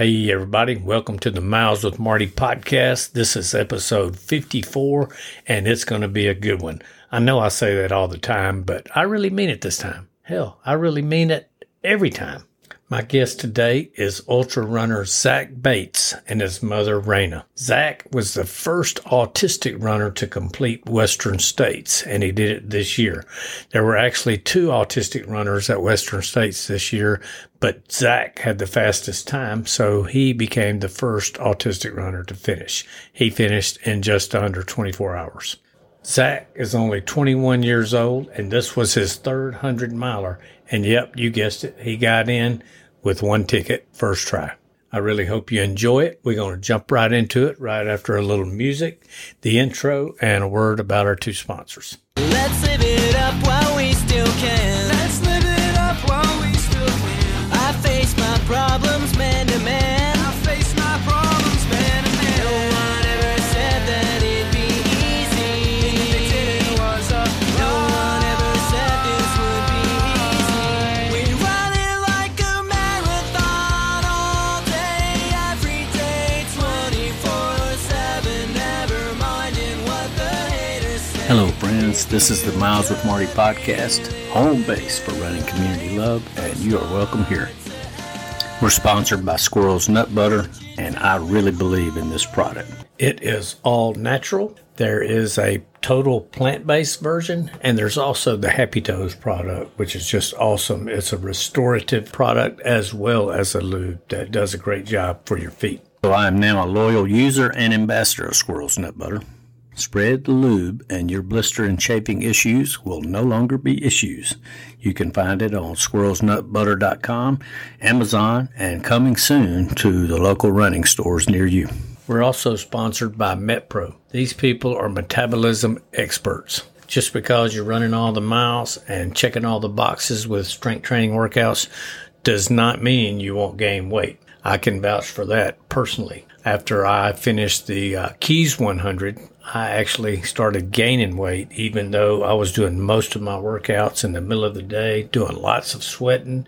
Hey, everybody. Welcome to the Miles with Marty podcast. This is episode 54, and it's going to be a good one. I know I say that all the time, but I really mean it this time. Hell, I really mean it every time. My guest today is ultra runner Zach Bates and his mother Raina. Zach was the first autistic runner to complete Western States, and he did it this year. There were actually two autistic runners at Western States this year, but Zach had the fastest time, so he became the first autistic runner to finish. He finished in just under 24 hours. Zach is only 21 years old, and this was his third 100 miler. And yep, you guessed it, he got in with one ticket first try. I really hope you enjoy it. We're going to jump right into it right after a little music, the intro, and a word about our two sponsors. Let's live it up Hello, friends. This is the Miles with Marty podcast, home base for running community love, and you are welcome here. We're sponsored by Squirrel's Nut Butter, and I really believe in this product. It is all natural. There is a total plant based version, and there's also the Happy Toes product, which is just awesome. It's a restorative product as well as a lube that does a great job for your feet. So I am now a loyal user and ambassador of Squirrel's Nut Butter. Spread the lube, and your blister and chafing issues will no longer be issues. You can find it on squirrelsnutbutter.com, Amazon, and coming soon to the local running stores near you. We're also sponsored by MetPro. These people are metabolism experts. Just because you're running all the miles and checking all the boxes with strength training workouts does not mean you won't gain weight. I can vouch for that personally. After I finished the uh, Keys 100, I actually started gaining weight, even though I was doing most of my workouts in the middle of the day, doing lots of sweating,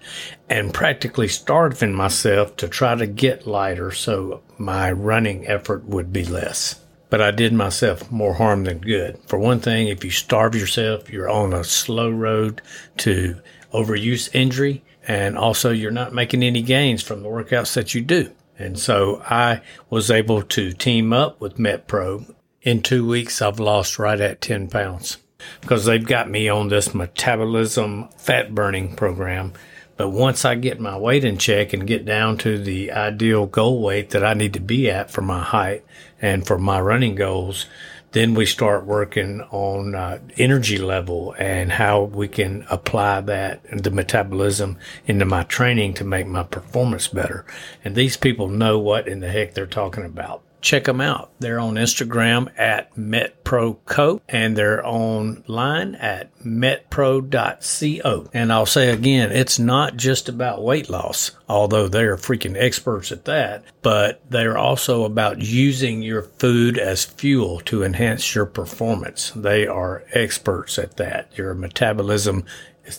and practically starving myself to try to get lighter so my running effort would be less. But I did myself more harm than good. For one thing, if you starve yourself, you're on a slow road to overuse injury, and also you're not making any gains from the workouts that you do. And so I was able to team up with MetPro. In two weeks, I've lost right at 10 pounds because they've got me on this metabolism fat burning program. But once I get my weight in check and get down to the ideal goal weight that I need to be at for my height and for my running goals, then we start working on uh, energy level and how we can apply that the metabolism into my training to make my performance better. And these people know what in the heck they're talking about. Check them out. They're on Instagram at MetProCo and they're online at metpro.co. And I'll say again, it's not just about weight loss, although they're freaking experts at that, but they're also about using your food as fuel to enhance your performance. They are experts at that. Your metabolism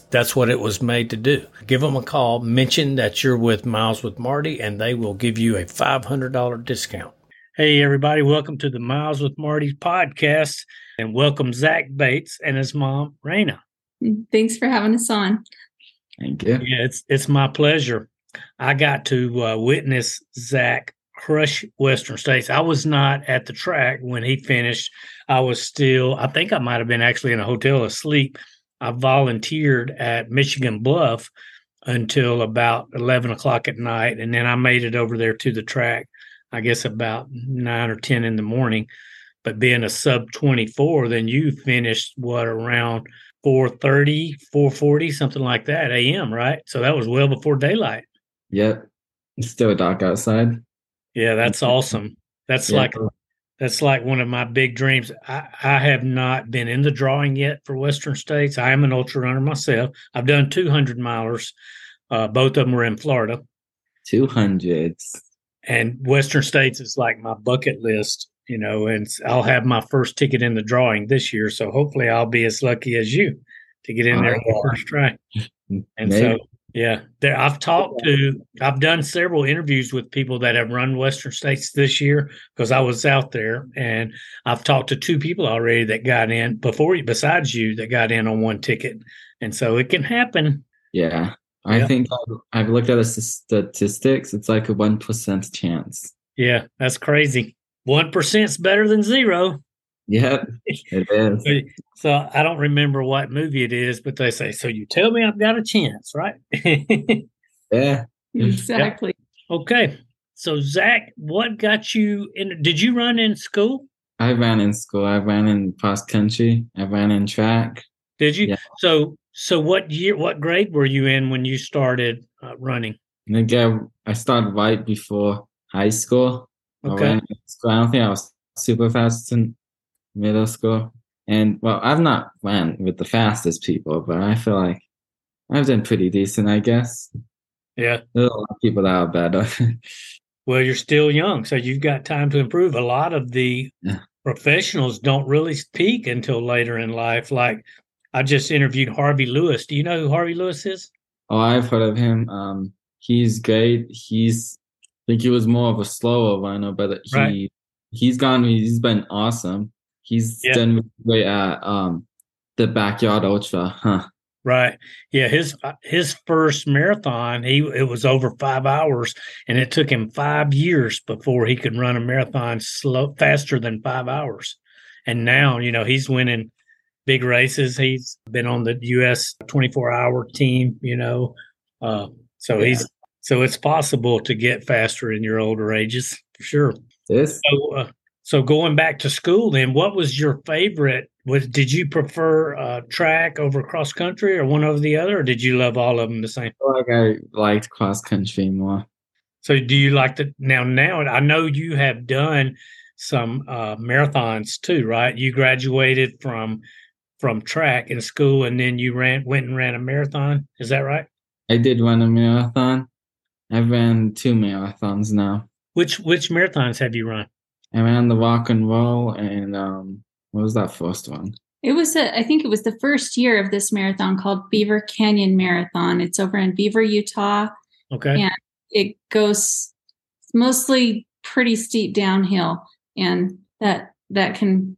that's what it was made to do. Give them a call, mention that you're with Miles with Marty, and they will give you a $500 discount. Hey, everybody, welcome to the Miles with Marty podcast, and welcome Zach Bates and his mom, Raina. Thanks for having us on. Thank you. Yeah, it's it's my pleasure. I got to uh, witness Zach crush Western States. I was not at the track when he finished. I was still, I think I might have been actually in a hotel asleep. I volunteered at Michigan Bluff until about 11 o'clock at night. And then I made it over there to the track, I guess about nine or 10 in the morning. But being a sub 24, then you finished what around 4:30, 4:40, something like that a.m., right? So that was well before daylight. Yep. It's still dark outside. Yeah, that's awesome. That's Yeah. like that's like one of my big dreams. I, I have not been in the drawing yet for Western States. I am an ultra runner myself. I've done 200 milers. Uh, both of them were in Florida. 200s. And Western States is like my bucket list, you know, and I'll have my first ticket in the drawing this year. So hopefully I'll be as lucky as you to get in there Oh, the first try. And Maybe. so Yeah, there. I've talked to. I've done several interviews with people that have run Western States this year because I was out there, and I've talked to two people already that got in before you, besides you, that got in on one ticket, and so it can happen. Yeah. I Yeah. think I've, I've looked at the statistics. It's like a 1% chance. Yeah, that's crazy. One percent's better than zero. Yep, it is. So, so I don't remember what movie it is, but they say, "So you tell me I've got a chance, right?" Yeah. Exactly. okay. So Zach, what got you in? Did you run in school? I ran in school. I ran in cross country. I ran in track. Did you? Yeah. So so what year? What grade were you in when you started uh, running? And again, I started right before high school. I Okay. in school. I don't think I was super fast in middle school. And well, I've not ran with the fastest people, but I feel like I've done pretty decent, I guess. Yeah. There's a lot of people that are better. Well, you're still young, so you've got time to improve. A lot of the Yeah. professionals don't really peak until later in life. Like I just interviewed Harvey Lewis. Do you know who Harvey Lewis is? oh, I've heard of him. Um, he's great. He's I think he was more of a slower runner, but he Right. he's gone. He's been awesome. He's Yeah. done great at um the backyard ultra. Huh. Right. Yeah. His uh, his first marathon, he it was over five hours, and it took him five years before he could run a marathon slow faster than five hours. And now, you know, he's winning big races. He's been on the U.S. 24 hour team. You know, uh, so Yeah. he's so it's possible to get faster in your older ages for sure. This So, uh, so going back to school, then, what was your favorite? Was did you prefer uh, track over cross country, or one over the other, or did you love all of them the same? I like I liked cross country more. So, do you like the now? Now, I know you have done some uh, marathons too, right? You graduated from from track in school, and then you ran went and ran a marathon. Is that right? I did run a marathon. I've ran two marathons now. Which which marathons have you run? I ran the rock and roll and um what was that first one? It was, a, I think it was the first year of this marathon called Beaver Canyon Marathon. It's over in Beaver, Utah. Okay. Yeah. It goes mostly pretty steep downhill, and that that can,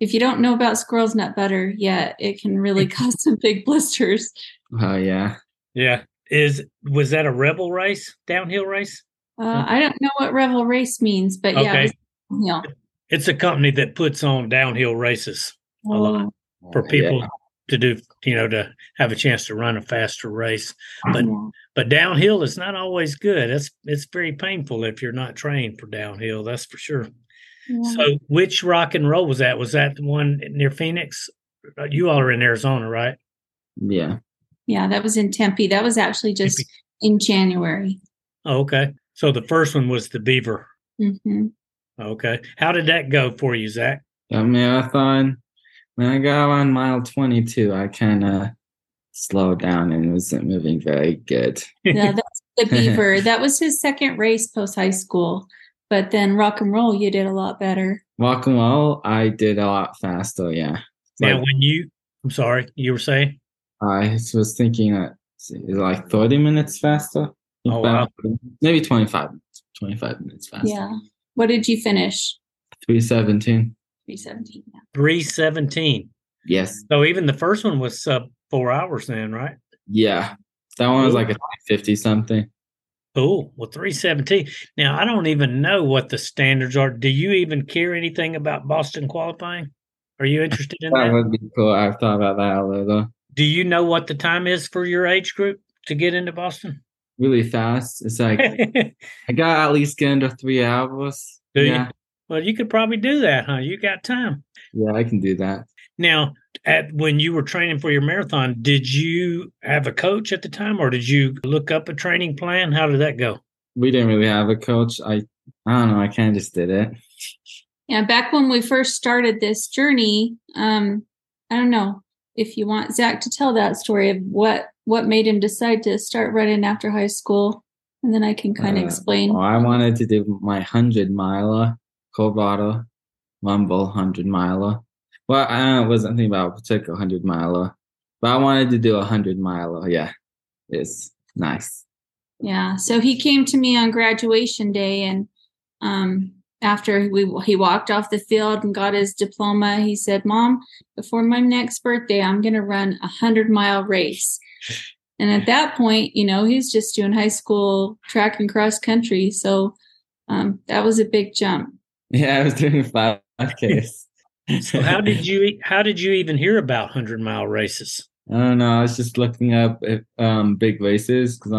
if you don't know about squirrel's nut butter yet, it can really cause some big blisters. Oh yeah. Yeah. Is was that a rebel race, downhill race? Uh, I don't know what rebel Race means, but yeah, Okay. it downhill. It's a company that puts on downhill races a lot for people Yeah. to do, you know, to have a chance to run a faster race. But Yeah. but downhill is not always good. It's it's very painful if you're not trained for downhill. That's for sure. Yeah. So which rock and roll was that? Was that the one near Phoenix? Uh, You all are in Arizona, right? Yeah. Yeah, that was in Tempe. That was actually just in January. Oh, okay. So the first one was the Beaver. hmm Okay. How did that go for you, Zach? That marathon. When I got on mile twenty two, I kinda slowed down and wasn't moving very good. Yeah, that's the Beaver. that was his second race post high school. But then rock and roll, you did a lot better. Rock and roll, I did a lot faster, yeah. Now, Like, when you, I'm sorry, you were saying? I was thinking that like 30 minutes faster. Oh, wow. Maybe 25 minutes. 25 minutes faster. Yeah. What did you finish? 317. 317. Yeah. 317. Yes. So even the first one was sub four hours then, right? Yeah. That one was like a 50 something. Cool. Well, 317. Now, I don't even know what the standards are. Do you even care anything about Boston qualifying? Are you interested in That that? would be cool. I've thought about that a little. Do you know what the time is for your age group to get into Boston? Really fast. It's like I got at least get under three hours. you? yeah. Well, you could probably do that, huh? You got time. Yeah, I can do that. Now, at when you were training for your marathon, did you have a coach at the time, or did you look up a training plan? How did that go? We didn't really have a coach. I I don't know. I kind of just did it. Yeah, back when we first started this journey, um, I don't know if you want Zach to tell that story of what what made him decide to start running after high school, and then I can kind of Uh, explain. Well, I wanted to do my hundred miler, Coldwater, Rumble hundred miler. Well, I wasn't thinking about a particular hundred miler, but I wanted to do a hundred miler. Yeah, it's Nice. Yeah. So he came to me on graduation day and um after we he walked off the field and got his diploma, he said, "Mom, before my next birthday, I'm going to run a 100-mile race." And at that point, you know, he's just doing high school track and cross country, so um that was a big jump. Yeah, I was doing five Ks. So how did you how did you even hear about hundred mile races? I don't know. I was just looking up if, um big races because I,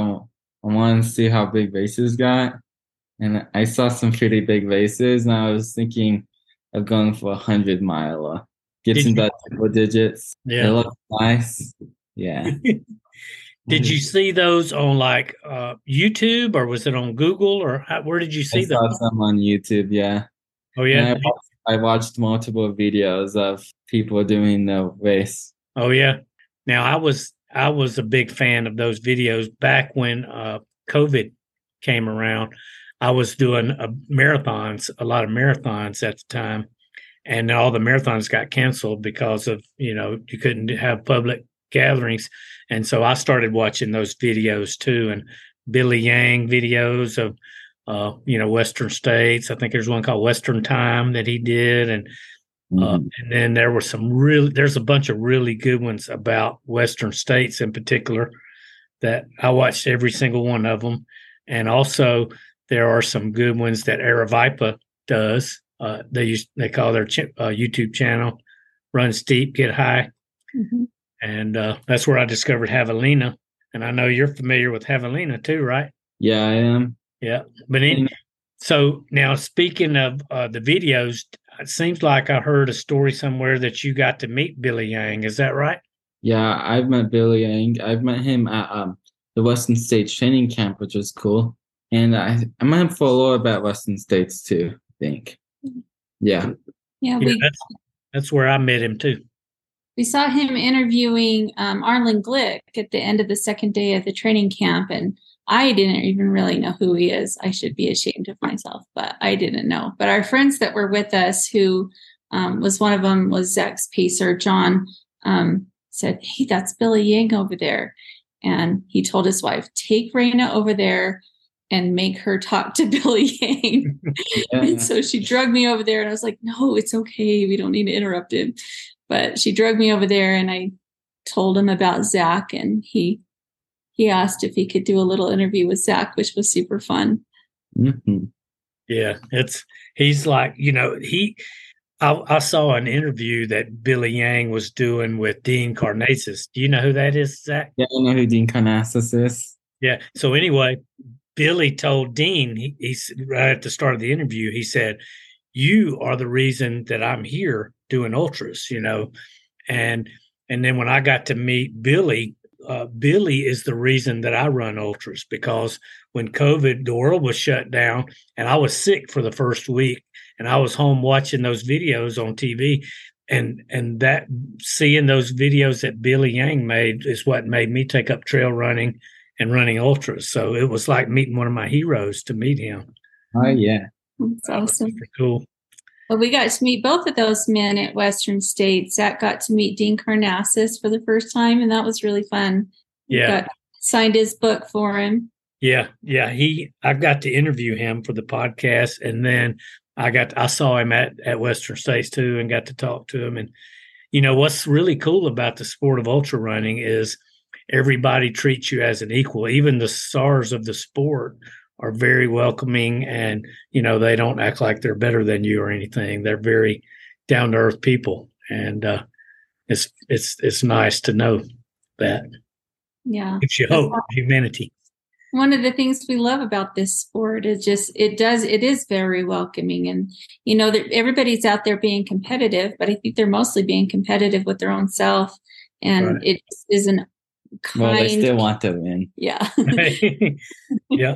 I wanted to see how big races got, and I saw some pretty big races, and I was thinking of going for a hundred miler. Get Did some you- double digits. Yeah, It looks nice. Yeah. Did you see those on like uh, YouTube or was it on Google or how, where did you I see saw them? some on YouTube. Yeah. Oh I yeah, I watched multiple videos of people doing the race. oh yeah. Now I was I was a big fan of those videos back when uh, COVID came around. I was doing marathons, a lot of marathons at the time, and all the marathons got canceled because of you know you couldn't have public gatherings, and so I started watching those videos too, and Billy Yang videos of uh, you know Western states. I think there's one called Western Time that he did, and uh, Mhm. and then there were some really there's a bunch of really good ones about Western states in particular that I watched every single one of them, and also there are some good ones that Aravaipa does. Uh, they use they call their ch- uh, YouTube channel "Run Steep, Get High," Mhm. and uh, that's where I discovered Javelina. And I know you're familiar with Javelina too, right? Yeah, I am. Yeah, but in, Mhm. so now speaking of uh, the videos, it seems like I heard a story somewhere that you got to meet Billy Yang. Is that right? Yeah, I've met Billy Yang. I've met him at um, the Western States training camp, which was cool. And I, I met him for a little at Western States too, I think. Yeah. Yeah, Yeah, we that's that's where I met him too. we saw him interviewing um, Arlen Glick at the end of the second day of the training camp, and I didn't even really know who he is. I should be ashamed of myself, but I didn't know. But our friends that were with us, who um, was one of them was Zach's pacer, John, um, said, "Hey, that's Billy Yang over there," and he told his wife, "Take Raina over there." And make her talk to Billy Yang. Yeah. And so she drugged me over there, and I was like, no, it's okay. We don't need to interrupt him. But she drugged me over there, and I told him about Zach, and he he asked if he could do a little interview with Zach, which was super fun. hmm Yeah, it's he's like you know he. I, I saw an interview that Billy Yang was doing with Dean Karnazes. Do you know who that is, Zach? Yeah, I know who Dean Karnazes is. Yeah. So anyway, Billy told Dean, he, he's right at the start of the interview, he said, You are the reason that I'm here doing ultras, you know. And and then when I got to meet Billy, uh, Billy is the reason that I run ultras because when COVID, the world was shut down and I was sick for the first week and I was home watching those videos on TV. And and that seeing those videos that Billy Yang made is what made me take up trail running and running ultras. So it was like meeting one of my heroes to meet him. Oh, yeah. It's awesome. super cool. Well, we got to meet both of those men at Western State. Zach got to meet Dean Karnazes for the first time, and that was really fun. Yeah. got- signed his book for him. Yeah, yeah. He, I got to interview him for the podcast, and then I got, I saw him at at Western States too, and got to talk to him. And you know what's really cool about the sport of ultra running is everybody treats you as an equal. Even the stars of the sport are very welcoming, and you know they don't act like they're better than you or anything. They're very down to earth people, and uh, it's it's it's nice to know that. Yeah. Gives you hope, humanity. one of the things we love about this sport is just it does it is very welcoming and you know that everybody's out there being competitive but i think they're mostly being competitive with their own self and Right. it is an kind Well, they still want to win. yeah yeah.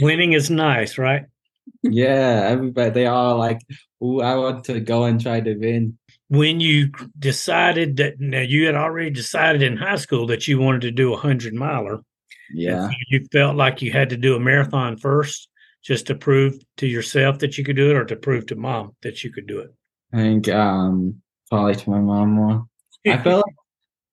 Winning is nice, right? Yeah, everybody, they all like, ooh, I want to go and try to win. When you decided that now you had already decided in high school that you wanted to do a hundred miler, Yeah. you felt like you had to do a marathon first just to prove to yourself that you could do it or to prove to mom that you could do it. I think um probably to my mom more. I felt like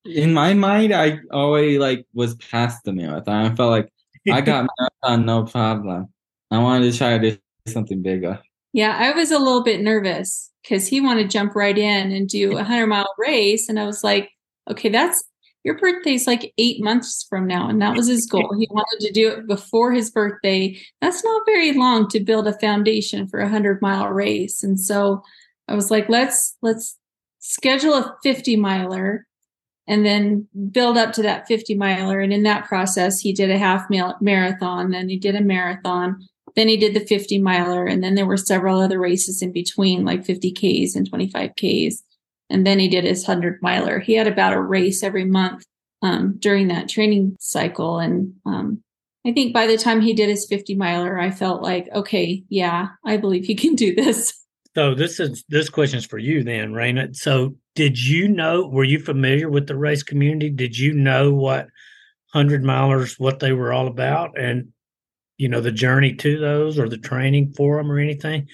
in my mind, I always like was past the marathon. I felt like I got marathon no problem. I wanted to try to do something bigger. Yeah, I was a little bit nervous because he wanted to jump right in and do a hundred mile race, and I was like, okay, that's your birthday's like eight months from now, and that was his goal. He wanted to do it before his birthday. That's not very long to build a foundation for a hundred mile race, and so I was like, let's let's schedule a fifty miler and then build up to that 50 miler. And in that process, he did a half marathon, then he did a marathon, then he did the 50 miler, and then there were several other races in between, like 50Ks and 25Ks. And then he did his 100 miler. He had about a race every month um, during that training cycle. And um, I think by the time he did his 50 miler, I felt like, okay, yeah, I believe he can do this. So this is this question is for you then, Raina. So did you know were you familiar with the race community? Did you know what 100 milers what they were all about and you know the journey to those or the training for them or anything?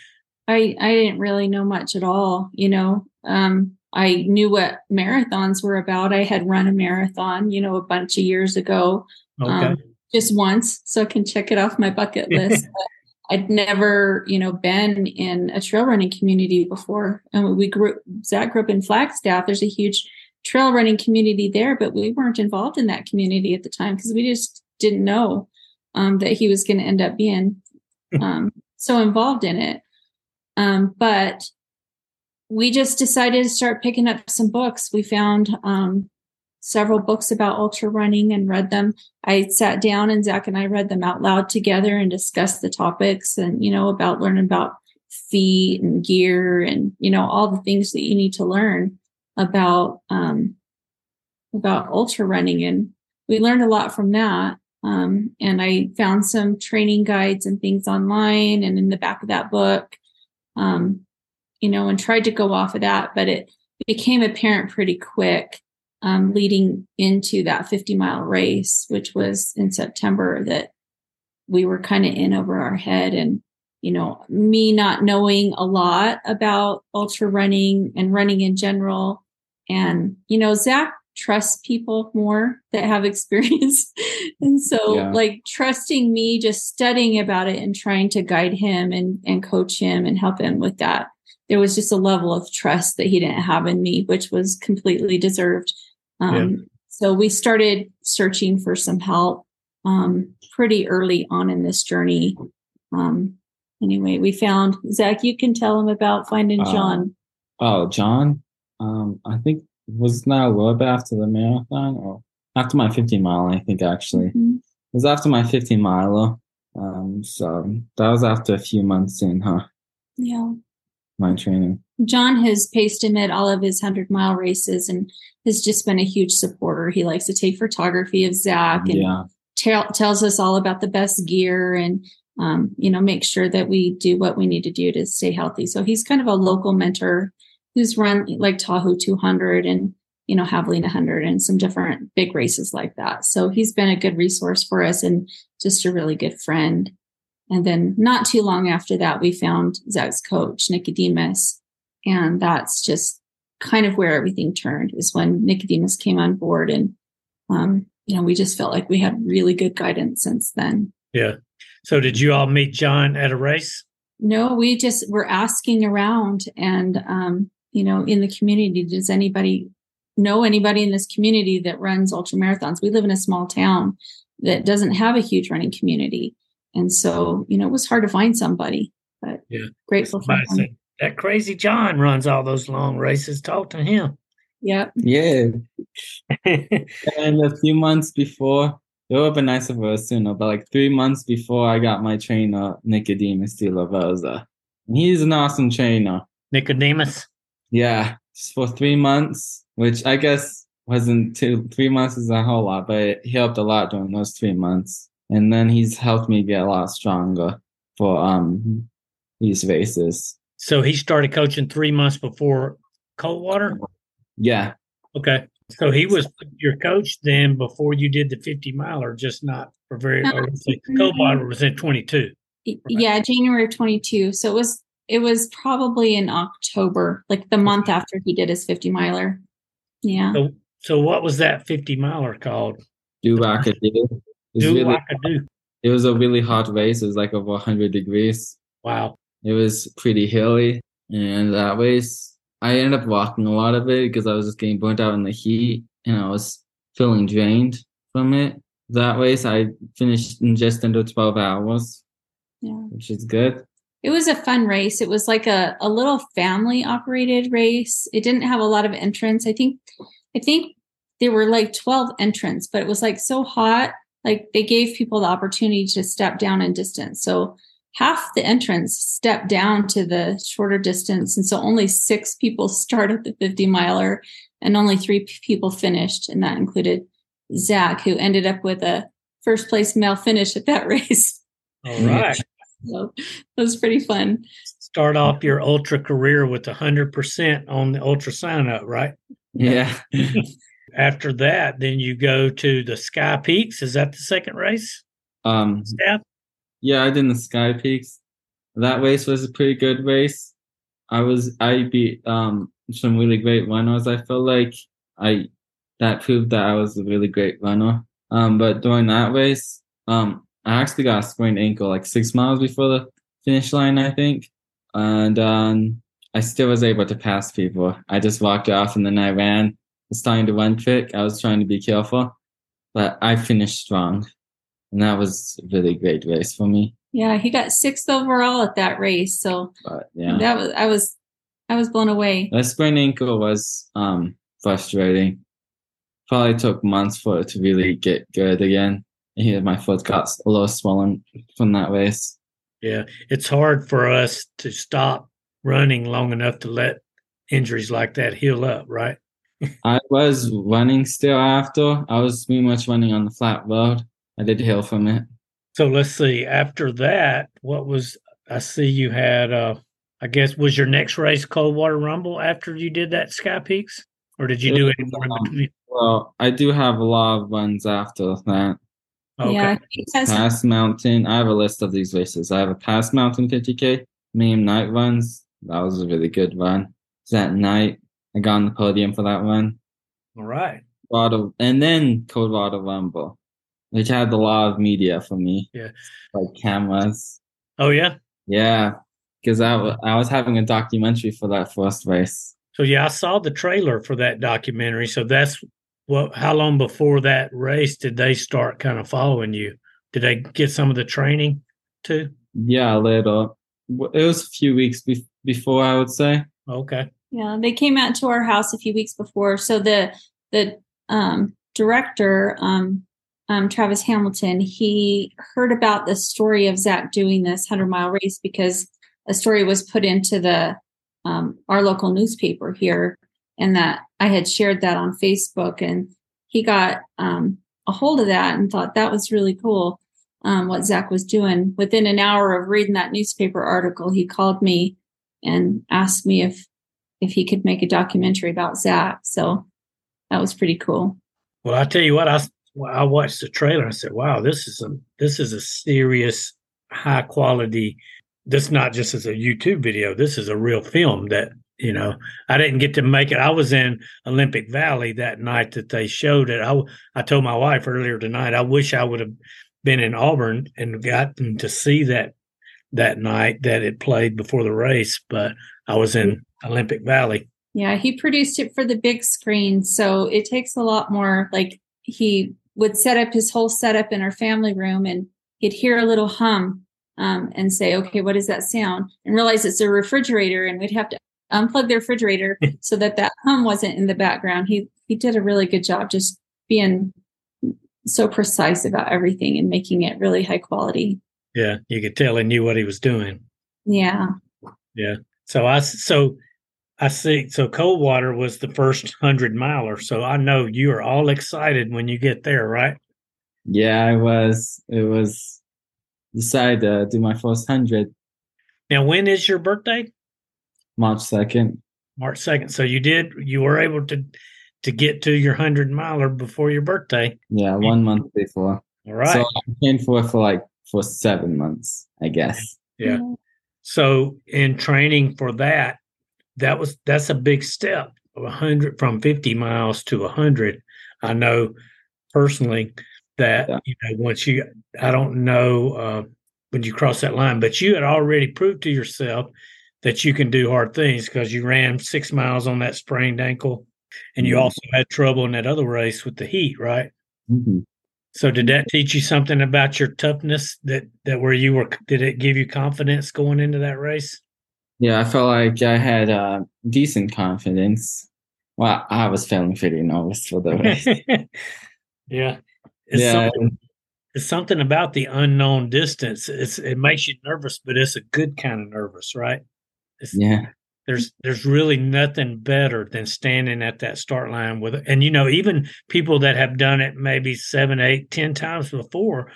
I i didn't really know much at all you know um i knew what marathons were about. I had run a marathon you know a bunch of years ago okay. um, just once so i can check it off my bucket list I'd never, you know, been in a trail running community before. And we grew, Zach grew up in Flagstaff. There's a huge trail running community there, but we weren't involved in that community at the time because we just didn't know um, that he was going to end up being um, so involved in it. Um, but we just decided to start picking up some books. We found um, several books about ultra running and read them. I sat down and Zach and I read them out loud together and discussed the topics and, you know, about learning about feet and gear and, you know, all the things that you need to learn about, um, about ultra running. And we learned a lot from that. Um, and I found some training guides and things online and in the back of that book, um, you know, and tried to go off of that, but it became apparent pretty quick um, leading into that 50 mile race, which was in September, that we were kind of in over our head. And, you know, me not knowing a lot about ultra running and running in general. And, you know, Zach trusts people more that have experience. and so yeah. like trusting me, just studying about it and trying to guide him and, and coach him and help him with that. There was just a level of trust that he didn't have in me, which was completely deserved. Um, yeah. So we started searching for some help um, pretty early on in this journey. Um, anyway, we found Zach. You can tell him about finding uh, John. Oh, John. Um, I think was not a little bit after the marathon or after my 15 mile. I think actually mm-hmm. it was after my 15 mile. Um, so that was after a few months in, huh? Yeah. My training. John has paced him at all of his 100 mile races and has just been a huge supporter. He likes to take photography of Zach and yeah. tells us all about the best gear and, um, you know, make sure that we do what we need to do to stay healthy. So he's kind of a local mentor who's run like Tahoe 200 and, you know, Javelina 100 and some different big races like that. So he's been a good resource for us and just a really good friend. And then not too long after that, we found Zach's coach, Nicodemus. And that's just kind of where everything turned is when Nicodemus came on board. And, um, you know, we just felt like we had really good guidance since then. Yeah. So did you all meet John at a race? No, we just were asking around and, um, you know, in the community, does anybody know anybody in this community that runs ultra marathons? We live in a small town that doesn't have a huge running community. And so, you know, it was hard to find somebody, but yeah. grateful for him that crazy John runs all those long races. Talk to him. Yeah. Yeah. and a few months before, it would have been nice of us to know, but like three months before I got my trainer, Nicodemus de la Rosa. He's an awesome trainer. Nicodemus? Yeah. Just for three months, which I guess wasn't two, three months is a whole lot, but he helped a lot during those three months. And then he's helped me get a lot stronger for um these races. So he started coaching three months before Coldwater. Yeah. Okay. So he was your coach then before you did the 50 miler, just not for very. No. Uh, Coldwater was in 22. Right? Yeah, January of 22. So it was it was probably in October, like the month after he did his 50 miler. Yeah. So, So what was that 50 miler called? Do Wackadoo. It was Do really, like I do. it was a really hot race. It was like over 100 degrees. Wow. It was pretty hilly, and that race I ended up walking a lot of it because I was just getting burnt out in the heat, and I was feeling drained from it. That race I finished in just under 12 hours, Yeah. which is good. It was a fun race. It was like a, a little family operated race. It didn't have a lot of entrants. I think I think there were like 12 entrants, but it was like so hot. Like they gave people the opportunity to step down in distance. So half the entrants stepped down to the shorter distance. And so only six people started the 50 miler and only three people finished. And that included Zach, who ended up with a first place male finish at that race. All right. So it was pretty fun. Start off your ultra career with 100% on the ultra sign up, right? Yeah. After that, then you go to the Sky Peaks. Is that the second race? um, Staff? Yeah, I did the Sky Peaks. That race was a pretty good race. I was I beat um some really great runners. I felt like I that proved that I was a really great runner. Um, but during that race, um, I actually got a sprained ankle like six miles before the finish line, I think, and um, I still was able to pass people. I just walked off and then I ran. I was starting to run quick. I was trying to be careful, but I finished strong, and that was a really great race for me. Yeah, he got sixth overall at that race. So But yeah, that was I was I was blown away. that sprained ankle was um frustrating. Probably took months for it to really get good again. Yeah, my foot got a little swollen from that race. Yeah. It's hard for us to stop running long enough to let injuries like that heal up, right? I was running still after. I was pretty much running on the flat road. I did heal from it. So let's see. After that, what was I see you had uh I guess was your next race Coldwater Rumble after you did that Sky Peaks? Or did you do any more in Um, between? Well, I do have a lot of runs after that. Okay. Yeah, he has Pass Mountain. I have a list of these races. I have a Pass Mountain 50K, Meme Night runs. That was a really good run. That night, I got on the podium for that one. All right. Water, and then Coldwater Rumble, which had a lot of media for me. Yeah. Like cameras. Oh yeah. Yeah. Because I, I was having a documentary for that first race. So yeah, I saw the trailer for that documentary. So that's what how long before that race did they start kind of following you? Did they get some of the training too? Yeah, a little. W- It was a few weeks be- before, I would say. Okay. Yeah, they came out to our house a few weeks before. So the the um, director, um, um, Travis Hamilton, he heard about the story of Zach doing this hundred mile race because a story was put into the um, our local newspaper here, and that I had shared that on Facebook, and he got um, a hold of that and thought that was really cool. Um, what Zach was doing. Within an hour of reading that newspaper article, he called me and asked me if if he could make a documentary about Zach. So that was pretty cool. Well, I tell you what, well, I watched the trailer. and I said, "Wow, this is a this is a serious, high quality. This not just as a YouTube video. This is a real film that you know. I didn't get to make it. I was in Olympic Valley that night that they showed it. i, I told my wife earlier tonight. I wish I would have been in Auburn and gotten to see that that night that it played before the race, but I was in Olympic Valley. Yeah, he produced it for the big screen. So it takes a lot more. Like he would set up his whole setup in our family room and he'd hear a little hum um, and say, okay, what is that sound? And realize it's a refrigerator. And we'd have to unplug the refrigerator so that that hum wasn't in the background. He, he did a really good job just being so precise about everything and making it really high quality. Yeah, you could tell he knew what he was doing. Yeah. Yeah. So I so I see. So Coldwater was the first hundred miler. So I know you are all excited when you get there, right? Yeah, I was. It was decided to do my first hundred Now, when is your birthday? March second. March second. So you did. You were able to to get to your hundred miler before your birthday. Yeah, one month before. All right. So I trained for for like for seven months, I guess. yeah. So in training for that, that was that's a big step of 100 from 50 miles to 100, I know personally that Yeah. you know once you I don't know uh, when you cross that line, but you had already proved to yourself that you can do hard things because you ran six miles on that sprained ankle, and you Mhm. also had trouble in that other race with the heat, right? Mhm. So did that teach you something about your toughness that that where you were did it give you confidence going into that race? Yeah, I felt like I had uh, decent confidence. Well, I was feeling pretty nervous for the race. yeah. It's yeah, something it's something about the unknown distance. It's it makes you nervous, but it's a good kind of nervous, right? It's, yeah, There's there's really nothing better than standing at that start line with and you know, even people that have done it maybe seven, eight, ten times before,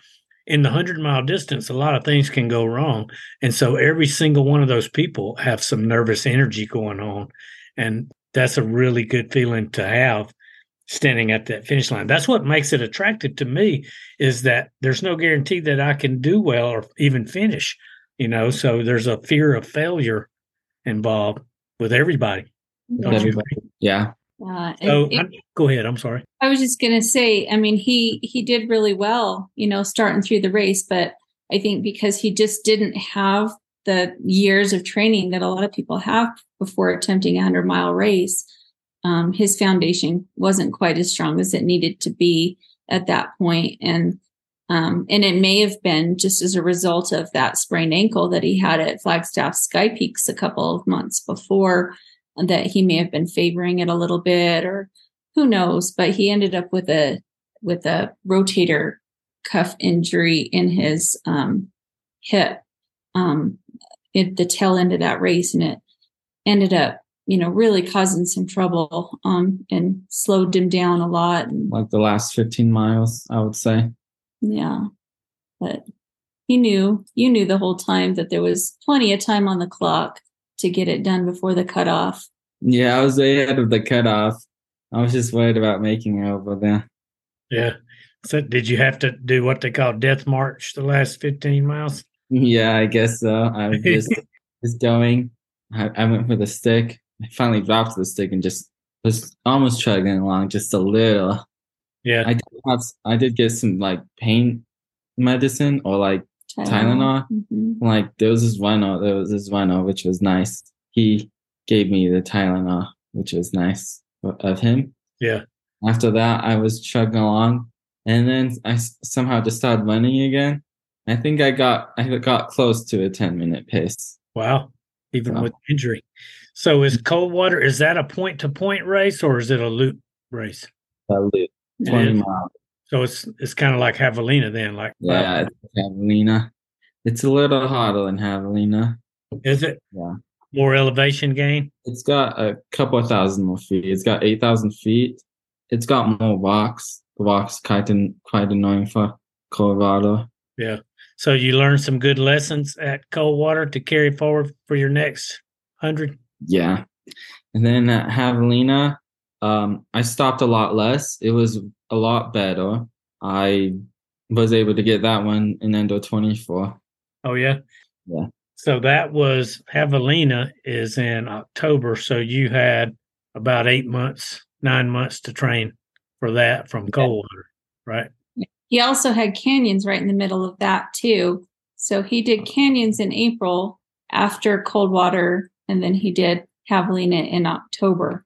in the hundred mile distance, a lot of things can go wrong. And so every single one of those people have some nervous energy going on. And that's a really good feeling to have standing at that finish line. That's what makes it attractive to me is that there's no guarantee that I can do well or even finish, you know, so there's a fear of failure involved with everybody. Everybody. Yeah, Uh, So it- go ahead. I'm sorry. I was just gonna say, I mean, he he did really well, you know, starting through the race, but I think because he just didn't have the years of training that a lot of people have before attempting a hundred mile race, um, his foundation wasn't quite as strong as it needed to be at that point, and um, and it may have been just as a result of that sprained ankle that he had at Flagstaff Sky Peaks a couple of months before that he may have been favoring it a little bit or who knows but he ended up with a with a rotator cuff injury in his um, hip um, at the tail end of that race and it ended up you know really causing some trouble um, and slowed him down a lot and like the last 15 miles, I would say. yeah but he knew you knew the whole time that there was plenty of time on the clock to get it done before the cutoff Yeah, I was ahead of the cutoff. I was just worried about making it over there. Yeah. So did you have to do what they call death march the last 15 miles? Yeah, I guess so. I was just just going. I, I went for the stick. I finally dropped the stick and just was almost chugging along just a little. Yeah. I did have, I did get some like pain medicine or like Tylenol? Mhm. like there was this runner, uh, there was this runner uh, which was nice. He gave me the Tylenol, which was nice of him. Yeah. After that, I was chugging along, and then I somehow just started running again. I think I got I got close to a ten minute pace. Wow. Even Wow. with injury. So is mm-hmm. cold water? is that a point to point race or is it a loop race? That loop, Twenty miles. So it's it's kind of like Javelina then, like Yeah, it's Javelina. It's a little harder than Javelina. is it Yeah. more elevation gain? It's got a couple of thousand more feet. It's got eight thousand feet. It's got more rocks. The rocks quite quite annoying for Coldwater. Yeah. So you learned some good lessons at Coldwater to carry forward for your next hundred. Yeah. And then at Javelina, um, I stopped a lot less. It was a lot better. I was able to get that one in Endo 24. Oh yeah. Yeah. So that was Javelina is in October. So you had about eight months, nine months to train for that from Coldwater, right? He also had canyons right in the middle of that too. So he did oh. canyons in April after Coldwater, and then he did Javelina in October.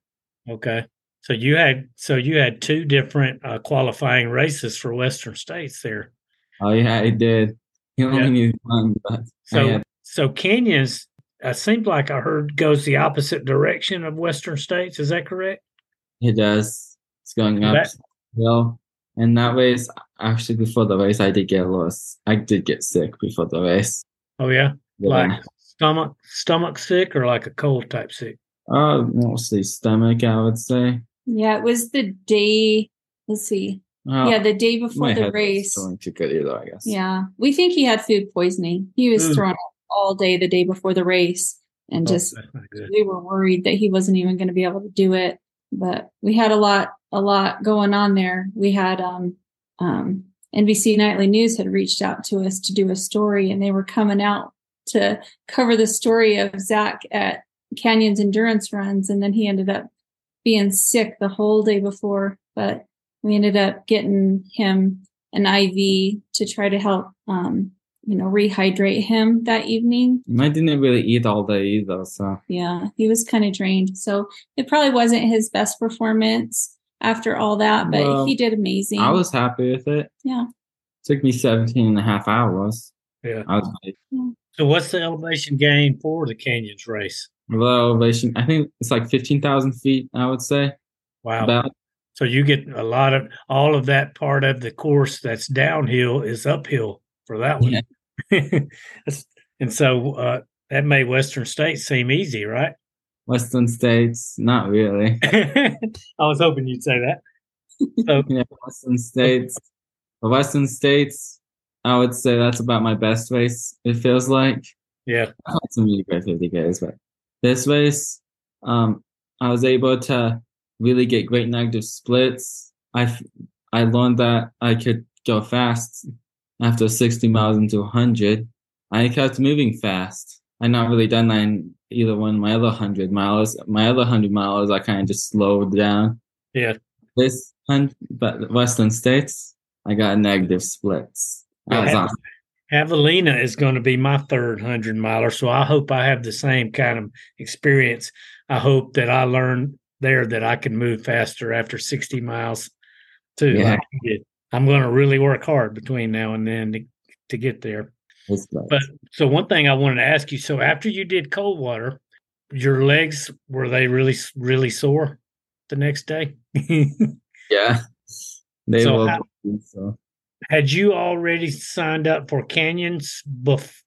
Okay. So you had so you had two different uh, qualifying races for Western States there. Oh, yeah, I did. Only Yeah. one, but So had- so. It seemed like I heard goes the opposite direction of Western States. Is that correct? it does. It's going up That- hill. And that race, actually, before the race, I did get lost. I did get sick before the race. Oh yeah, Yeah. like stomach stomach sick or like a cold type sick. Uh, mostly stomach, I would say. Yeah, it was the day. Let's see. Uh, yeah, the day before the race. feeling too good either, I guess. Yeah, we think he had food poisoning. He was Mm. thrown up all day the day before the race, and Oh, just that's not good. we were worried that he wasn't even going to be able to do it. But we had a lot, a lot going on there. We had um, um, NBC Nightly News had reached out to us to do a story, and they were coming out to cover the story of Zach at Canyons endurance runs, and then he ended up being sick the whole day before, but we ended up getting him an IV to try to help, um, you know, rehydrate him that evening. I didn't really eat all day either, so Yeah, he was kind of drained. So it probably wasn't his best performance after all that, but Well, he did amazing. I was happy with it. Yeah. took me 17 and a half hours. Yeah. I was like, So what's the elevation gain for the Canyons race? Low elevation. I think it's like 15,000 feet, I would say. Wow. About So you get a lot of all of that part of the course that's downhill is uphill for that one. That's- and so uh, that made Western States seem easy, right? Western States, not really. I was hoping you'd say that. So yeah, Western States. The Western States, I would say that's about my best race, it feels like. yeah, some really great 50Ks, but this race, um, I was able to really get great negative splits. I, I learned that I could go fast after 60 miles into 100. I kept moving fast. I not really done that in either one of my other 100 miles. My other 100 miles, I kind of just slowed down. Yeah. This, hun- but Western States, I got negative splits. That was Yeah. Javelina is going to be my third hundred miler, so I hope I have the same kind of experience. I hope that I learn there that I can move faster after sixty miles too. Yeah. like. I'm going to really work hard between now and then to, to get there. Great. But so one thing I wanted to ask you: so after you did Coldwater, your legs were they really really sore the next day? Yeah. They So will. how- so. Had you already signed up for canyons bef-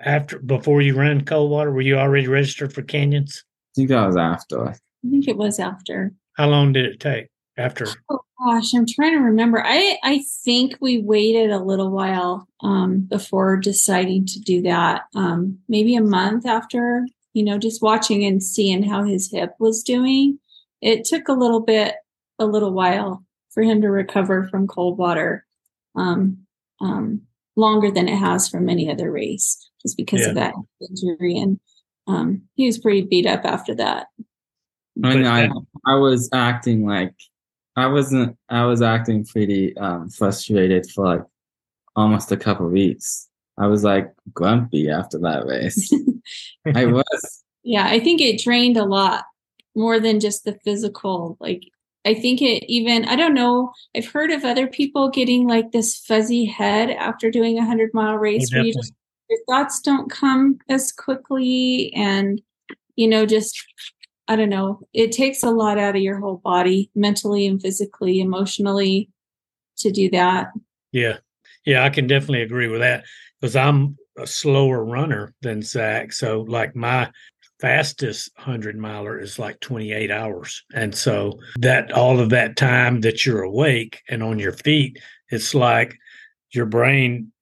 after before you ran Coldwater? Were you already registered for canyons? I think that was after. I think it was after. How long did it take after? Oh gosh, I'm trying to remember. I I think we waited a little while um, before deciding to do that. Um, maybe a month after, you know, just watching and seeing how his hip was doing. It took a little bit, a little while for him to recover from Coldwater. Um, um, longer than it has from any other race, just because of that injury. And um, he was pretty beat up after that. I mean, I I was acting like I wasn't. I was acting pretty um, frustrated for like almost a couple weeks. I was like grumpy after that race. I was. Yeah, I think it drained a lot more than just the physical. Like, I think it even, I don't know, I've heard of other people getting like this fuzzy head after doing a 100 mile oh, race where you just, your thoughts don't come as quickly. And, you know, just, I don't know, it takes a lot out of your whole body, mentally and physically, emotionally to do that. Yeah, yeah, I can definitely agree with that because I'm a slower runner than Zach. So, like my fastest hundred miler is like 28 hours, and so that all of that time that you're awake and on your feet, it's like your brain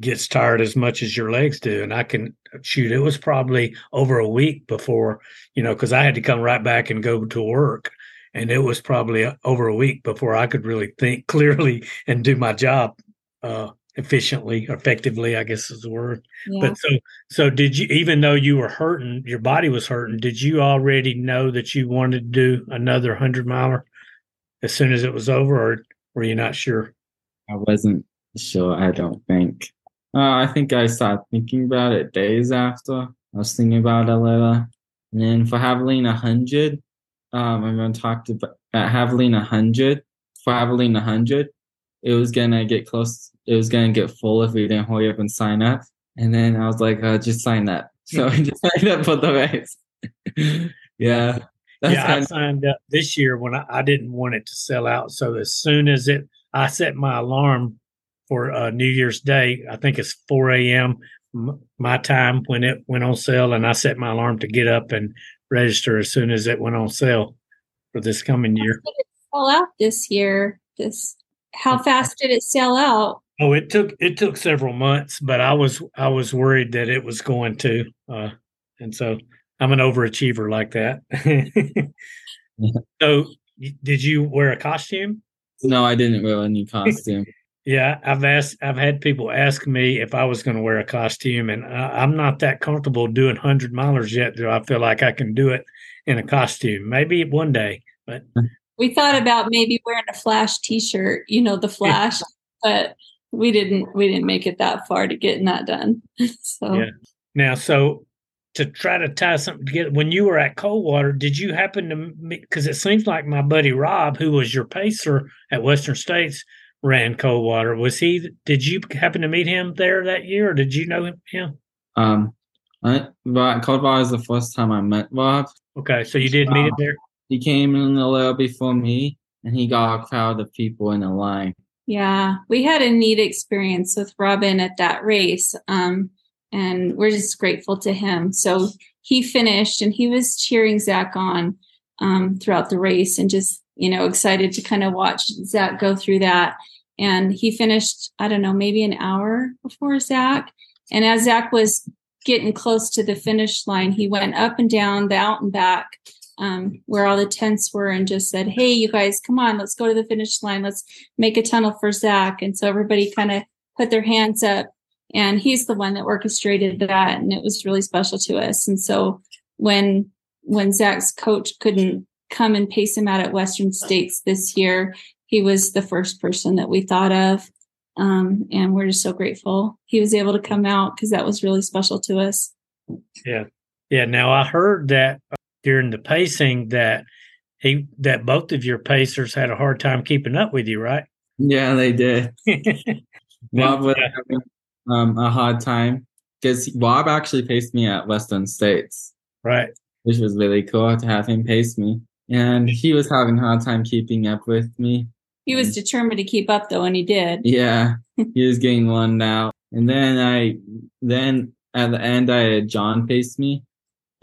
gets tired as much as your legs do. And I can shoot. It was probably over a week before you know because I had to come right back and go to work. And it was probably over a week before I could really think clearly and do my job uh, efficiently, effectively, I guess is the word. Yeah. But so, so did you? Even though you were hurting, your body was hurting. Did you already know that you wanted to do another hundred miler as soon as it was over, or were you not sure? I wasn't sure. I don't think. Uh, I think I started thinking about it days after. I was thinking about it a little. And then for Javelin 100, um, I'm going to talk about at Javelin 100. For Javelin 100, it was going to get close. It was going to get full if we didn't hurry up and sign up. And then I was like, uh, just sign up. So I just signed up for the race. yeah. That's yeah, I kind of, signed up this year when I, I didn't want it to sell out. So as soon as it, I set my alarm for uh, New Year's Day. I think it's 4 a.m. m- my time when it went on sale, and I set my alarm to get up and register as soon as it went on sale for this coming year. Did it sell out this year? This, how fast did it sell out? Oh, it took it took several months, but I was I was worried that it was going to, uh, and so I'm an overachiever like that. so, did you wear a costume? no, I didn't wear a new costume. Yeah, I've asked. I've had people ask me if I was going to wear a costume, and I, I'm not that comfortable doing hundred milers yet. Do I feel like I can do it in a costume? Maybe one day, But We thought about maybe wearing a flash t-shirt, you know, the flash, but we didn't we didn't make it that far to getting that done. so Yeah. now, so to try to tie something together, when you were at Coldwater, did you happen to meet? Because it seems like my buddy Rob, who was your pacer at Western States, ran Coldwater. Was he? Did you happen to meet him there that year, or did you know him? him? Um, I, but Coldwater is the first time I met Rob. Okay, so you did meet him there. He came in a little before me, and he got a crowd of people in a line. Yeah, we had a neat experience with Robin at that race. Um, and we're just grateful to him. So he finished and he was cheering Zach on um, throughout the race and just, you know, excited to kind of watch Zach go through that. And he finished, I don't know, maybe an hour before Zach. And as Zach was getting close to the finish line, he went up and down the out and back um, where all the tents were and just said, Hey, you guys, come on, let's go to the finish line. Let's make a tunnel for Zach. And so everybody kind of put their hands up and he's the one that orchestrated that. And it was really special to us. And so when, when Zach's coach couldn't come and pace him out at Western States this year, he was the first person that we thought of. Um, and we're just so grateful he was able to come out because that was really special to us. Yeah, yeah. Now I heard that during the pacing that he that both of your pacers had a hard time keeping up with you, right? Yeah, they did. Rob was Yeah. having um, a hard time because Rob actually paced me at Western States, right. which was really cool to have him pace me. And he was having a hard time keeping up with me. He was determined to keep up though, and he did. Yeah, he was getting one now. And then I, then at the end, I had John pace me,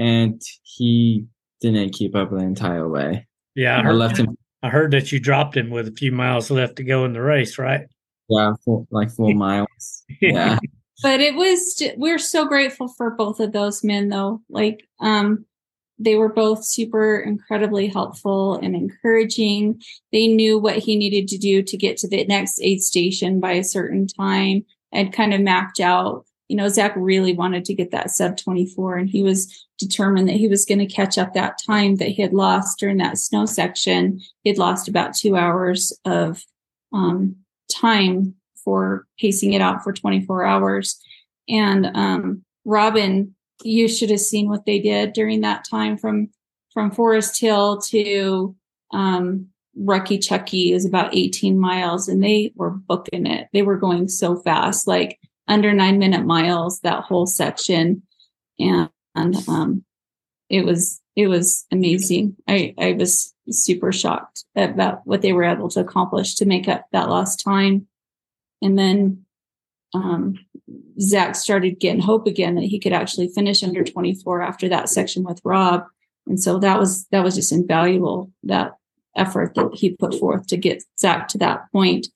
and he didn't keep up the entire way. Yeah, I I heard. left him, I heard that you dropped him with a few miles left to go in the race, right? yeah, four, like four miles. Yeah, but it was we're so grateful for both of those men though like um they were both super incredibly helpful and encouraging they knew what he needed to do to get to the next aid station by a certain time and kind of mapped out you know zach really wanted to get that sub 24 and he was determined that he was going to catch up that time that he had lost during that snow section he had lost about two hours of um, time for pacing it out for 24 hours. And um, Robin, you should have seen what they did during that time from from Forest Hill to um, Rucky Chucky is about 18 miles, and they were booking it. They were going so fast, like under nine minute miles that whole section, and, and um, it was it was amazing. I I was super shocked about what they were able to accomplish to make up that lost time. And then um, Zach started getting hope again that he could actually finish under 24 after that section with Rob. And so that was that was just invaluable that effort that he put forth to get Zach to that point,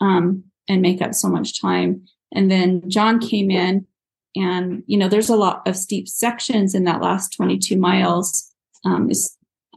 um, and make up so much time. And then John came in, and you know there's a lot of steep sections in that last 22 miles. Um,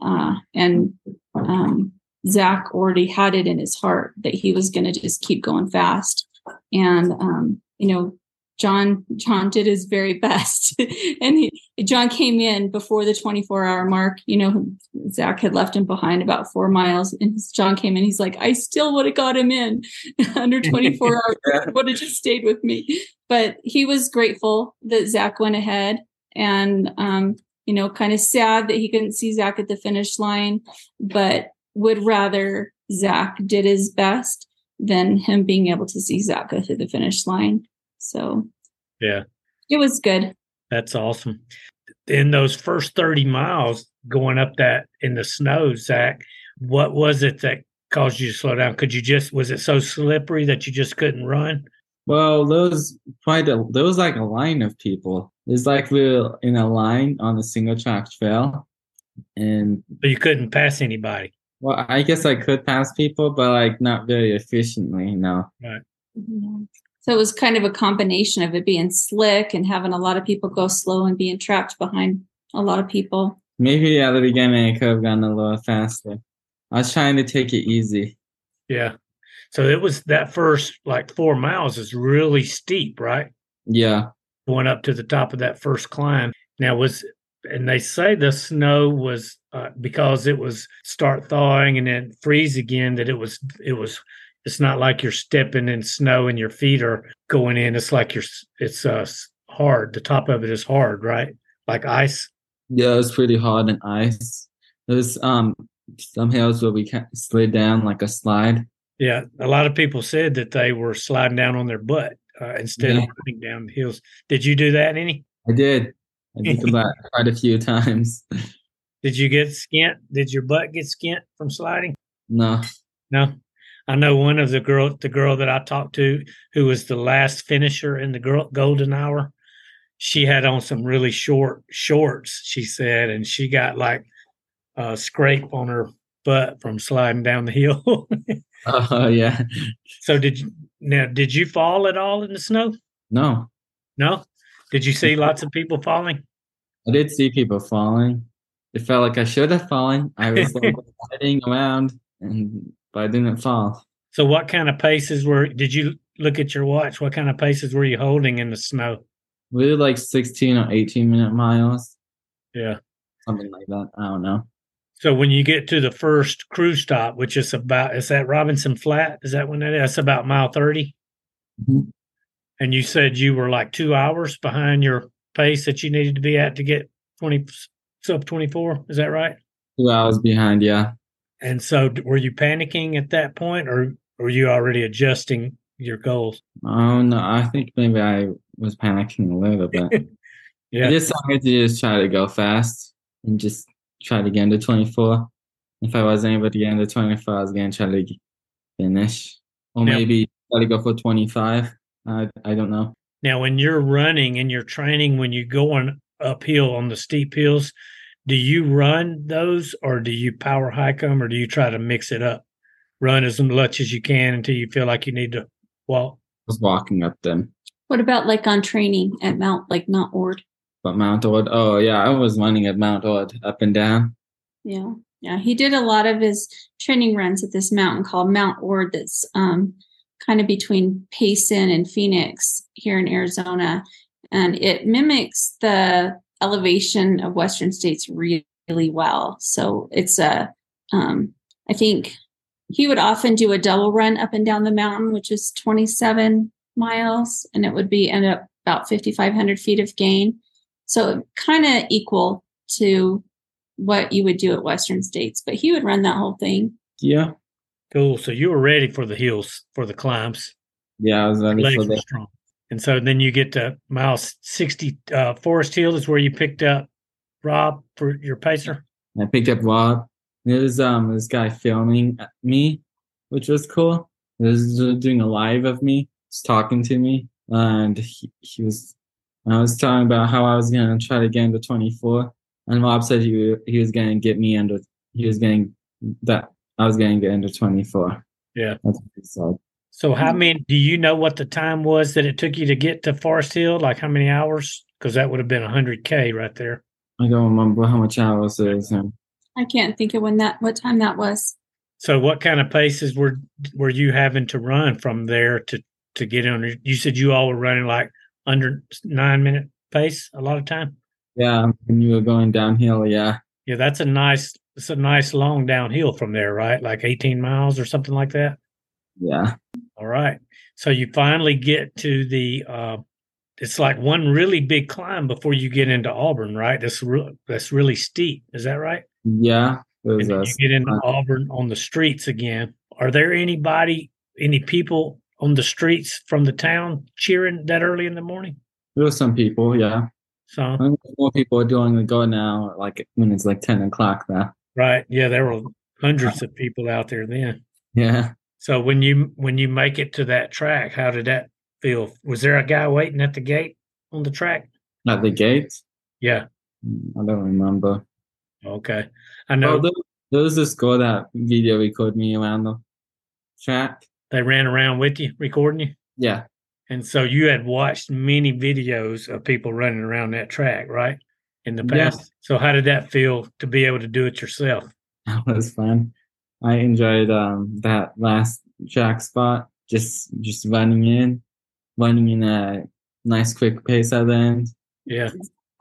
uh, and um, Zach already had it in his heart that he was going to just keep going fast. And, um, you know, John, John did his very best. and he, John came in before the 24 hour mark. You know, Zach had left him behind about four miles. And John came in. He's like, I still would have got him in under 24 hours, would have just stayed with me. But he was grateful that Zach went ahead and, um, you know, kind of sad that he couldn't see Zach at the finish line, but would rather Zach did his best than him being able to see Zach go through the finish line. So Yeah, it was good. that's awesome. In those first 30 miles going up that in the snow, Zach, what was it that caused you to slow down? Could you just, was it so slippery that you just couldn't run? Well, there was quite a there was like a line of people. It's like we were in a line on a single track trail, and But you couldn't pass anybody. well, I guess I could pass people, but like not very efficiently. You know. Mhm. So it was kind of a combination of it being slick and having a lot of people go slow and being trapped behind a lot of people. Maybe at the beginning I could have gone a little faster. I was trying to take it easy. Yeah. So it was that first like four miles is really steep, right? Yeah. Going up to the top of that first climb. Now was and they say the snow was uh, because it was start thawing and then freeze again. That it was it was. It's not like you're stepping in snow and your feet are going in. It's like you're it's uh hard. The top of it is hard, right? Like ice. Yeah, it was pretty hard and ice. There's um some hills where we slid down like a slide. Yeah, a lot of people said that they were sliding down on their butt uh, instead Yeah. of running down the hills. Did you do that any? I did. I did about quite a few times. Did you get skint? Did your butt get skint from sliding? No. No. I know one of the girl, the girl that I talked to, who was the last finisher in the girl, golden hour. She had on some really short shorts. She said, and she got like a scrape on her butt from sliding down the hill. Oh yeah. so did you now? Did you fall at all in the snow? No. No. Did you see lots of people falling? I did see people falling. It felt like I should have fallen. I was like sliding around and but I didn't fall. So what kind of paces were? Did you look at your watch? What kind of paces were you holding in the snow? We did like sixteen or eighteen minute miles. Yeah. Something like that. I don't know. So when you get to the first cruise stop, which is about is that Robinson Flat? Is that when that is? That's about mile 30 Mhm. And you said you were like two hours behind your pace that you needed to be at to get twenty sub twenty four. Is that right? Two hours behind, yeah. And so were you panicking at that point, or were you already adjusting your goals? Oh no, I think maybe I was panicking a little bit. Yeah. I just wanted to just try to go fast and just try to get into 24. If I wasn't able to get into 24, I was going to try to finish. Or maybe try to go for 25. I, I don't know. Now, when you're running and you're training, when you're going uphill on the steep hills, do you run those or do you power hike them or do you try to mix it up? Run as much as you can until you feel like you need to walk. I was walking up them. What about like on training at Mount, like Mount Ord? But Mount Ord, oh yeah, I was running at Mount Ord up and down. Yeah. Yeah. He did a lot of his training runs at this mountain called Mount Ord that's um, kind of between Payson and Phoenix here in Arizona. And it mimics the elevation of Western states really, really well. So it's a, um, I think he would often do a double run up and down the mountain, which is 27 miles, and it would be end up about 5,500 feet of gain. So kind of equal to what you would do at Western States, but he would run that whole thing. Yeah. Cool. So you were ready for the hills, for the climbs. Yeah, I was ready Legs for were the strong. And so then you get to mile 60, uh, Forest Hill is where you picked up Rob for your pacer. I picked up Rob. There was um this guy filming me, which was cool. He was doing a live of me, just talking to me, and he, he was. I was talking about how I was gonna try to get into 24, and Rob said he he was gonna get me under. He was getting that I was gonna get into 24. Yeah. That's what he said. So how mm-hmm. many do you know what the time was that it took you to get to Forest Hill? Like how many hours? Because that would have been hundred K right there. I don't remember how much hours it is. I can't think of when that what time that was. So what kind of paces were were you having to run from there to to get under? You said you all were running like under nine minute pace a lot of time. Yeah, when you were going downhill, yeah. Yeah, that's a nice it's a nice long downhill from there, right? Like eighteen miles or something like that. Yeah. All right. So you finally get to the uh it's like one really big climb before you get into Auburn, right? That's re- that's really steep. Is that right? Yeah. And then you get into climb. Auburn on the streets again. Are there anybody, any people on the streets from the town cheering that early in the morning? There were some people, yeah. So more people are doing the go now, like when it's like 10 o'clock there. right, yeah, there were hundreds of people out there then. Yeah. So when you when you make it to that track, how did that feel? Was there a guy waiting at the gate on the track? At the gate? Yeah. Hmm, I don't remember. Okay. I know Oh, there, there was this girl that video recorded me around the track. they ran around with you, recording you. Yeah. And so you had watched many videos of people running around that track, right? In the Yeah. past. So how did that feel to be able to do it yourself? That was fun. I enjoyed um that last track spot. Just just running in, running in a nice quick pace at the end. Yeah.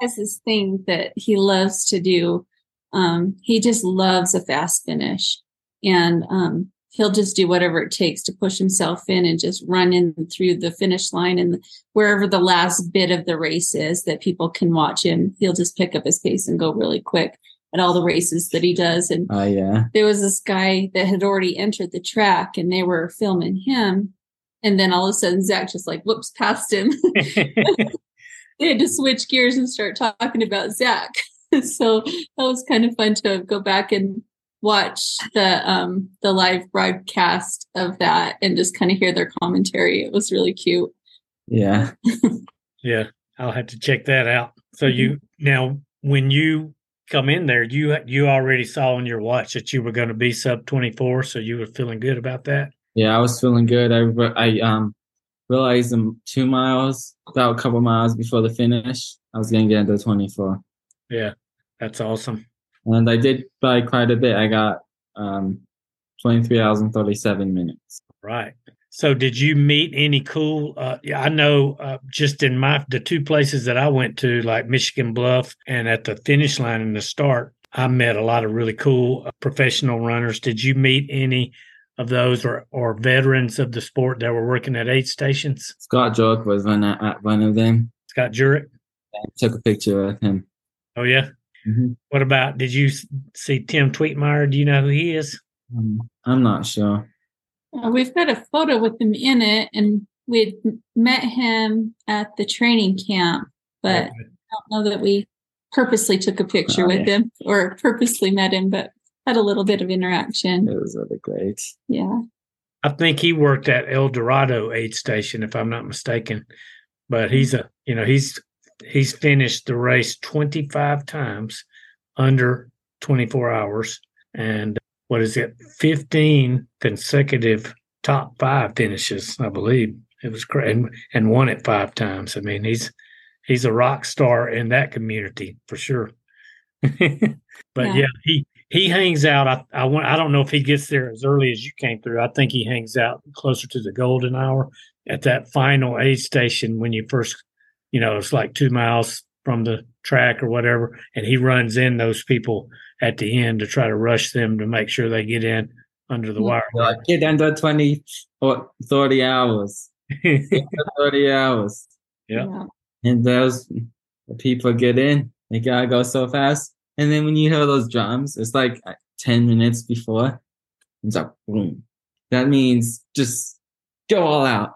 has this thing that he loves to do. Um, he just loves a fast finish, and um, he'll just do whatever it takes to push himself in and just run in through the finish line and wherever the last bit of the race is that people can watch him. He'll just pick up his pace and go really quick at all the races that he does. And Oh yeah. there was this guy that had already entered the track and they were filming him. And then all of a sudden, Zach just like whoops past him. they had to switch gears and start talking about Zach. so that was kind of fun to go back and watch the um the live broadcast of that and just kind of hear their commentary. It was really cute. Yeah. yeah, I'll have to check that out. So you now when you come in there, you you already saw on your watch that you were going to be sub twenty four, so you were feeling good about that. Yeah, I was feeling good. I I um realized um two miles, about a couple miles before the finish, I was gonna get into twenty four. Yeah, that's awesome. And I did by quite a bit. I got um twenty three hours and thirty seven minutes. Right. So, did you meet any cool? Uh, yeah, I know uh, just in my the two places that I went to, like Michigan Bluff, and at the finish line and the start, I met a lot of really cool uh, professional runners. Did you meet any of those or or veterans of the sport that were working at aid stations? Scott Jurek was one at, at one of them. Scott Jurek. I took a picture of him. Oh yeah. hmm What about? Did you see Tim Twietmeyer? Do you know who he is? Um, I'm not sure. We've got a photo with him in it, and we'd met him at the training camp, but I don't know that we purposely took a picture Oh, with yeah. him or purposely met him, but had a little bit of interaction. It was really great. Yeah. I think he worked at El Dorado aid station, if I'm not mistaken. But he's a, you know, he's he's finished the race 25 times under 24 hours, and what is it, 15 consecutive top five finishes, I believe. It was great, and, and won it five times. I mean, he's he's a rock star in that community for sure. but Yeah. yeah, he he hangs out. I I want. I don't know if he gets there as early as you came through. I think he hangs out closer to the golden hour at that final aid station when you first, you know, it's like two miles from the track or whatever, and he runs in those people at the end to try to rush them to make sure they get in under the wire. Like, get under 20 or 30 hours. 30 hours. Yeah. And those people get in. They gotta go so fast. And then when you hear those drums, it's like uh, 10 minutes before. It's like boom. That means just go all out.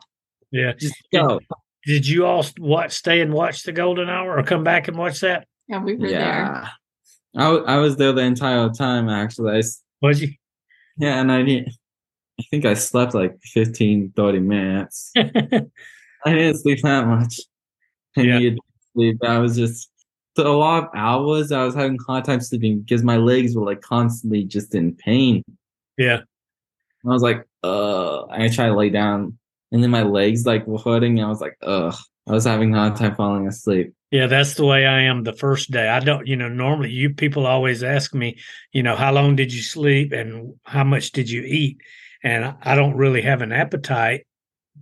Yeah. Just go. Did you all watch, stay and watch the golden hour, or come back and watch that? Yeah, we were there. Yeah. I, w- I was there the entire time actually. I s Was you? yeah, and I didn't I think I slept like 15, 30 minutes. I didn't sleep that much. I Yeah. needed sleep. I was just for a lot of hours I was having hard time sleeping because my legs were like constantly just in pain. yeah. I was like, uh I tried to lay down and then my legs like were hurting and I was like, ugh. I was having a hard time falling asleep. Yeah, that's the way I am the first day. I don't, you know, normally you people always ask me, you know, how long did you sleep and how much did you eat? And I- I don't really have an appetite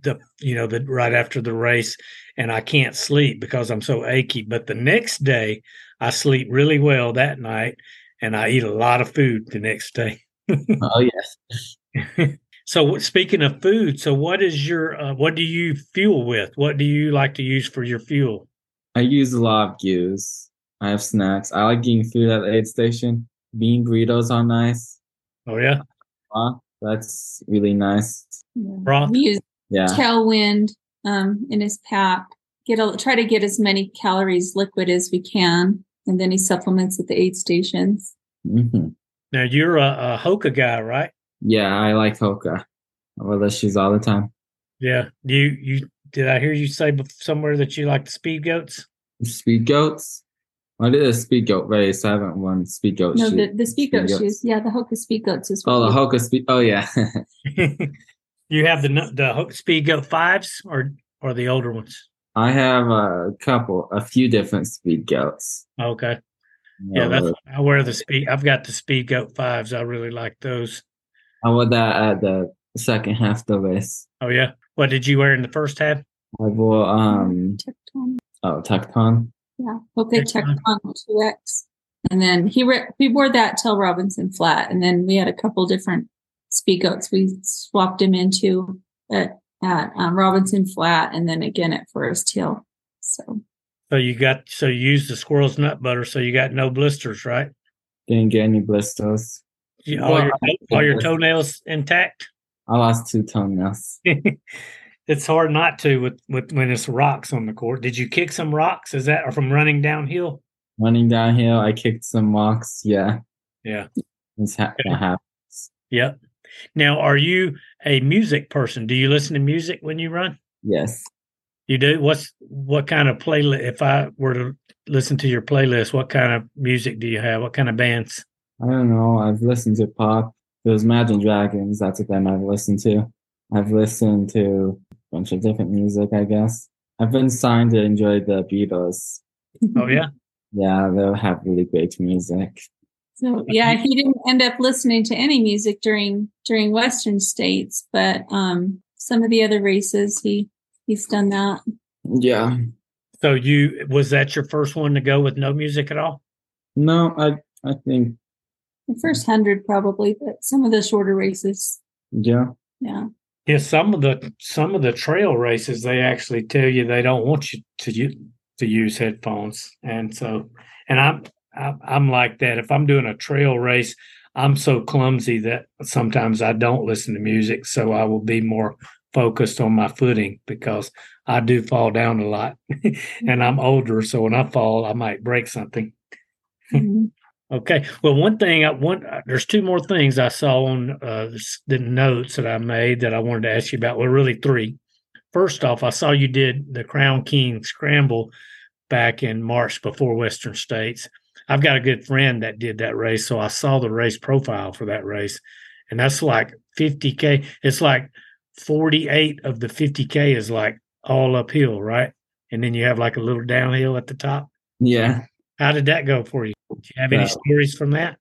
the you know, the right after the race and I can't sleep because I'm so achy. But the next day I sleep really well that night and I eat a lot of food the next day. oh yes. so speaking of food, so what is your uh, what do you fuel with? What do you like to use for your fuel? I use a lot of gears. I have snacks. I like eating food at the aid station. Bean burritos are nice. Oh yeah, Huh? That's really nice. Yeah. Broth? We use Yeah. tailwind um, in his pack. Get a, try to get as many calories liquid as we can, and then he supplements at the aid stations. hmm now you're a, a Hoka guy, right? Yeah, I like Hoka. I wear those shoes all the time. Yeah. You you did I hear you say somewhere that you like the speed goats? Speed goats. I did a speed goat race. I haven't won speed goat No, shoe- the the speed goat goats. shoes. Yeah, the Hoka speed goats is. Oh, the Hoka speed. Oh, yeah. you have the nu- the Ho- speed goat fives or or the older ones? I have a couple, a few different speed goats. Okay. Yeah, that's I wear the speed. I've got the speed goat fives. I really like those. I wore that at the second half of the race. Oh yeah. What did you wear in the first half? I wore um Tecton. oh Tecton. Yeah, Okay, Next time. Tecton 2X. And then he re- we wore that till Robinson Flat, and then we had a couple different speed goats we swapped him into at, at um, Robinson Flat, and then again at Forest Hill. So So you got so you used the squirrel's nut butter, so you got no blisters, right? Didn't get any blisters. You, all Well, your all your toenails intact. I lost two toenails. it's hard not to with, with when it's rocks on the court. Did you kick some rocks? Is that or from running downhill? Running downhill, I kicked some rocks. Yeah, Yeah. it's ha- that happens. Yep. Now, are you a music person? Do you listen to music when you run? Yes. You do. What's what kind of playlist? If I were to listen to your playlist, what kind of music do you have? What kind of bands? I don't know. I've listened to pop. There's Imagine Dragons. That's a band I've listened to. I've listened to a bunch of different music, I guess. I've been signed to enjoy the Beatles. Oh yeah. Yeah, they'll have really great music. So yeah, he didn't end up listening to any music during during Western states, but um some of the other races he he's done that. Yeah. So you was that your first one to go with no music at all? No, I I think The first hundred probably, but some of the shorter races, yeah. yeah. Yeah, some of the some of the trail races they actually tell you they don't want you to u- to use headphones, and so and I'm I'm I'm like that. If I'm doing a trail race, I'm so clumsy that sometimes I don't listen to music, so I will be more focused on my footing because I do fall down a lot, and I'm older, so when I fall, I might break something. Mhm. Okay. Well, one thing I want there's two more things I saw on uh, the notes that I made that I wanted to ask you about. Well, really three. First off, I saw you did the Crown King Scramble back in March before Western States. I've got a good friend that did that race, so I saw the race profile for that race, and that's like 50k. It's like 48 of the 50k is like all uphill, right? And then you have like a little downhill at the top. Yeah. How did that go for you? Do you have any Well, stories from that?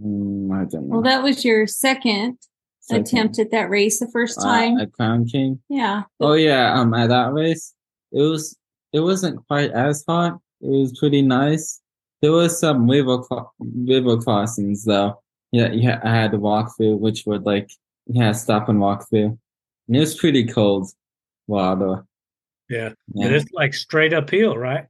Mm, I don't know. Well, that was your second Second. attempt at that race. The first Uh, time, at Crown King. yeah. Oh yeah, um, at that race, it was it wasn't quite as hot. It was pretty nice. There was some river cro- river crossings though. Yeah, yeah, I had to walk through, which would like yeah stop and walk through. And it was pretty cold water. Yeah. Yeah. But it's like straight uphill, right?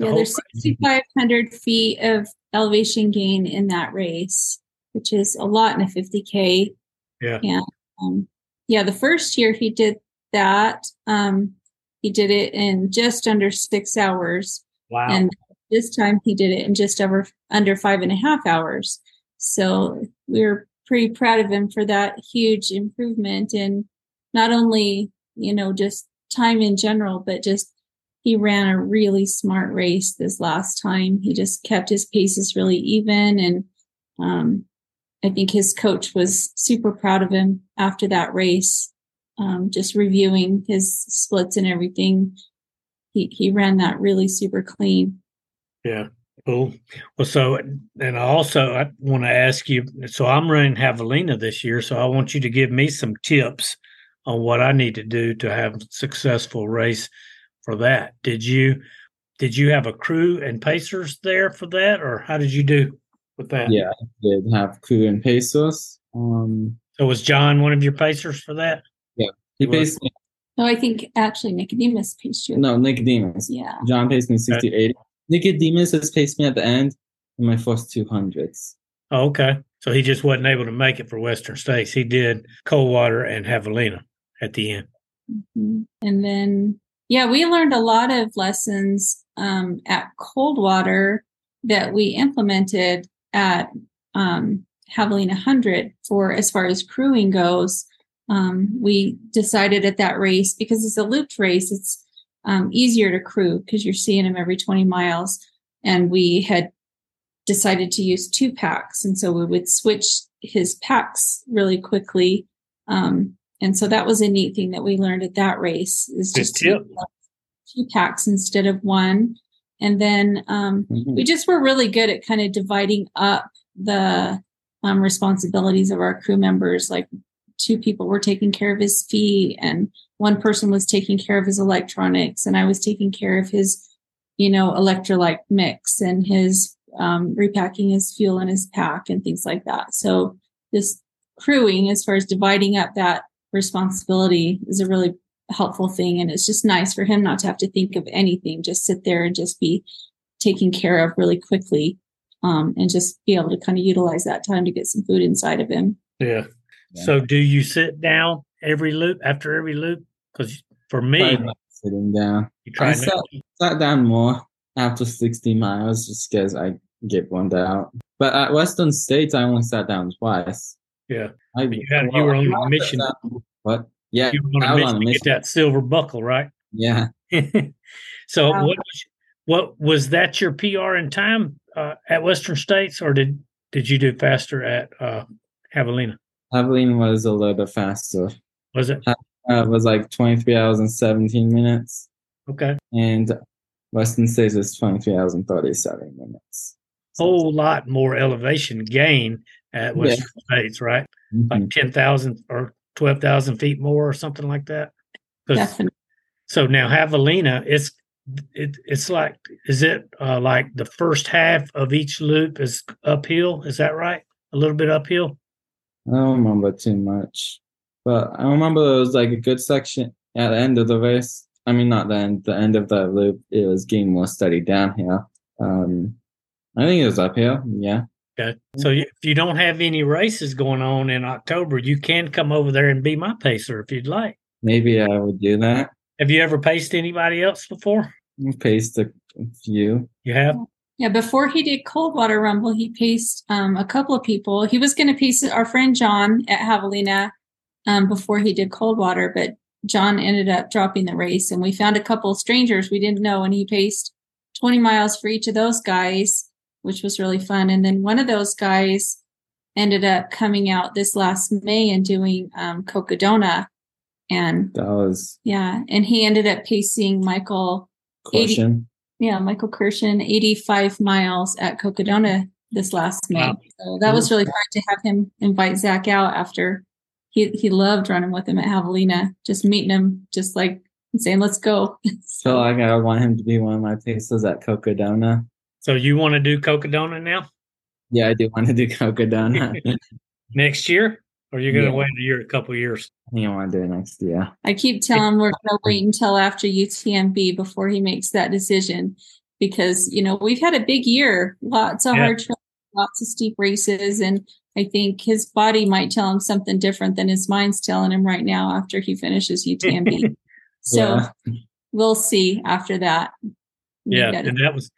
The Yeah, there's 6,500 feet of elevation gain in that race, which is a lot in a 50K. Yeah. Yeah. Um, yeah, the first year he did that, um, he did it in just under six hours. Wow. And this time he did it in just over under five and a half hours. So we were pretty proud of him for that huge improvement in not only, you know, just time in general, but just he ran a really smart race this last time. He just kept his paces really even. And um, I think his coach was super proud of him after that race, um, just reviewing his splits and everything. He, he ran that really super clean. yeah. Cool. Well, so, and I also I want to ask you so I'm running Javelina this year. So I want you to give me some tips on what I need to do to have a successful race for that. Did you, did you have a crew and pacers there for that, or how did you do with that? Yeah, I did have crew and pacers. Um, So was John one of your pacers for that? Yeah, he paced me. No, I think actually Nicodemus paced you. No, Nicodemus. Yeah. John paced me 60 80. Nicodemus has paced me at the end in my first two hundreds. Oh, okay. So he just wasn't able to make it for Western States. He did Coldwater and Javelina at the end. Mhm. And then, yeah, we learned a lot of lessons um, at Coldwater that we implemented at um, Javelina 100 for as far as crewing goes. Um, we decided at that race because it's a looped race, it's um, easier to crew because you're seeing them every 20 miles. And we had decided to use two packs. And so we would switch his packs really quickly. Um, and so that was a neat thing that we learned at that race is just two packs instead of one. And then um, Mhm. we just were really good at kind of dividing up the um, responsibilities of our crew members. Like two people were taking care of his feet, and one person was taking care of his electronics, and I was taking care of his you know, electrolyte mix and his um, repacking his fuel in his pack and things like that. So this crewing, as far as dividing up that responsibility, is a really helpful thing. And it's just nice for him not to have to think of anything, just sit there and just be taken care of really quickly um, and just be able to kind of utilize that time to get some food inside of him. Yeah. Yeah. So do you sit down every loop after every loop? Because for me, sitting down. you try I not sat, sat down more after 60 miles just because I get burned out. But at Western States, I only sat down twice. Yeah. I, you had- you were on a I mission. What? Yeah, you were I on a mission to get that silver buckle, right? Yeah. so Wow. what was- what was that your PR in time uh, at Western States, or did did you do faster at uh, Javelina? Javelin was a little bit faster. Was it Uh, it was like 23 hours and 17 minutes. okay? And Western States is 23 hours and 37 minutes. So- Whole lot more elevation gain at Yeah. Western States, right? Mhm. Like ten thousand or twelve thousand feet more, or something like that. Definitely. So now Javelina, it's it, it's like is it uh, like the first half of each loop is uphill? Is that right? A little bit uphill. I don't remember too much, but I remember there was like a good section at the end of the race. I mean, not the end, the end of the loop. It was getting more steady downhill. Um, I think it was uphill. Yeah, Okay. So if you don't have any races going on in October, you can come over there and be my pacer if you'd like. maybe I would do that. Have you ever paced anybody else before? I Paced a few. You have. Yeah, before he did Coldwater Rumble, he paced um, a couple of people. He was going to pace our friend John at Javelina um, before he did Coldwater, but John ended up dropping the race, and we found a couple of strangers we didn't know, and he paced 20 miles for each of those guys, which was really fun. And then one of those guys ended up coming out this last May and doing um, Cocodona, and That was yeah, and he ended up pacing Michael Eighty- yeah, Michael Kirshen, 85 miles at Cocodona this last May. Wow. So that was really fun to have him invite Zach out after he, he loved running with him at Javelina, just meeting him, just like saying, let's go. so like I want him to be one of my pacers at Cocodona. So you want to do Cocodona now Yeah, I do want to do Cocodona. I next year, or you're going to Yeah. wait a year, a couple years? think I want to do it next year. I keep telling him we're going to wait until after UTMB before he makes that decision because, you know, we've had a big year, lots of Yeah. hard trails, lots of steep races. And I think his body might tell him something different than his mind's telling him right now after he finishes UTMB. so Yeah. we'll see after that. Yeah, and that was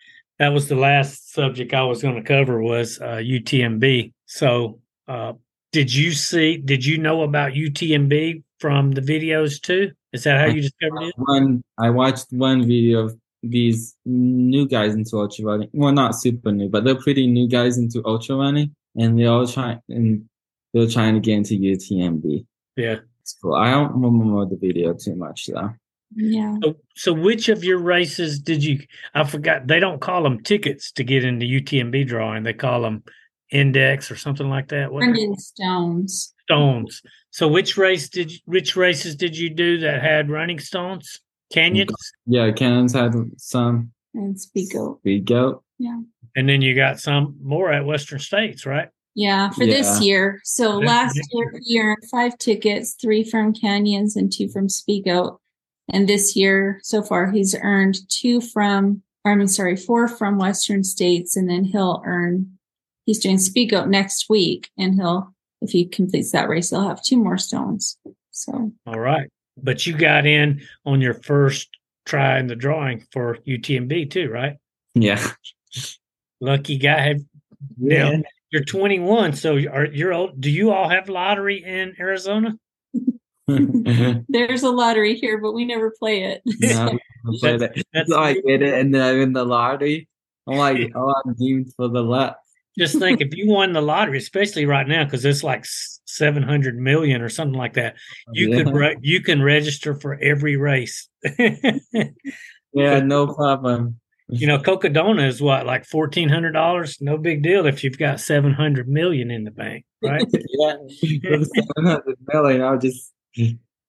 that was the last subject I was going to cover was uh, UTMB. So, uh, did you see? Did you know about UTMB from the videos too? Is that how you discovered it? one I watched one video of these new guys into ultra running. Well, not super new, but they're pretty new guys into ultra running, and they're all trying and they're trying to get into UTMB. Yeah. It's cool. I don't remember the video too much though. Yeah. So, so which of your races did you? I forgot. They don't call them tickets to get into UTMB drawing. They call them index or something like that. What Running Stones. stones? So, which race did? You, which races did you do that had running stones? Canyons, Yeah, canyons had some And Spico. big goat. and then you got some more at Western States, right? Yeah, for this year. So last this year he earned five tickets, three from Canyons and two from Speedgoat. And this year, so far, he's earned two from, or I'm sorry, four from Western States, and then he'll earn. He's doing Speedgoat next week, and he'll, if he completes that race, he'll have two more stones. So All right. But you got in on your first try in the drawing for UTMB too, right? Yeah. Lucky guy. Have, now you're 21, so are you're old? Do you all have lottery in Arizona? Mm-hmm. there's a lottery here, but we never play it. No, but That's that's how I get it, and then I'm in the lottery. I'm like, oh, I'm doomed for the luck. just think if you won the lottery, especially right now, because it's like 700 million or something like that, oh, you yeah. could re- you can register for every race. yeah, no problem. you know, Cocodona is what like fourteen hundred dollars. No big deal if you've got seven hundred million in the bank, right? yeah, 700 million, I'll just.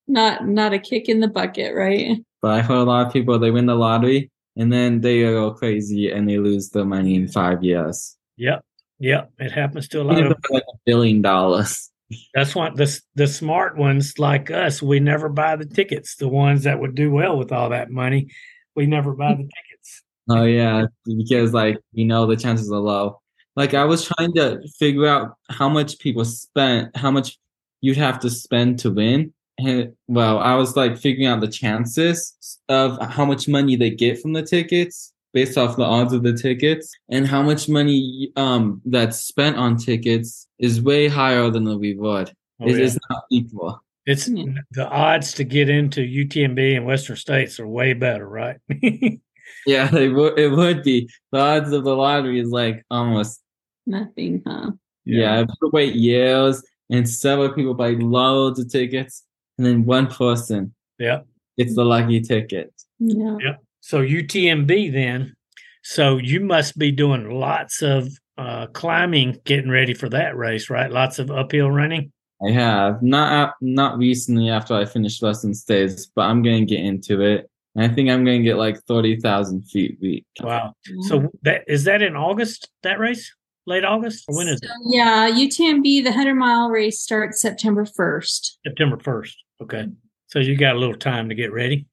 Not not a kick in the bucket, right? But I heard a lot of people they win the lottery and then they go crazy and they lose the money in five years. Yep. Yep. It happens to a lot of for like a billion dollars. that's why the the smart ones like us, we never buy the tickets. The ones that would do well with all that money, we never buy the tickets. Oh yeah, because like you know the chances are low. Like I was trying to figure out how much people spent, how much you'd have to spend to win. And well, I was like figuring out the chances of how much money they get from the tickets based off the odds of the tickets and how much money um that's spent on tickets is way higher than the reward. Oh, It yeah. is not equal. It's Yeah. the odds to get into UTMB and Western States are way better, right? Yeah, it would it would be. The odds of the lottery is like almost Nothing, huh? Yeah, people wait years and several people buy loads of tickets, and then one person Yeah. gets the lucky ticket. Yeah. So UTMB then, so you must be doing lots of uh, climbing, getting ready for that race, right? Lots of uphill running. I have not not recently after I finished Western States, but I'm gonna get into it. And I think I'm gonna get like thirty thousand feet week. Wow. So that is that in August? That race, late August, or when is it? Yeah, UTMB, the 100 mile race starts September 1st. September first. Okay. So you got a little time to get ready.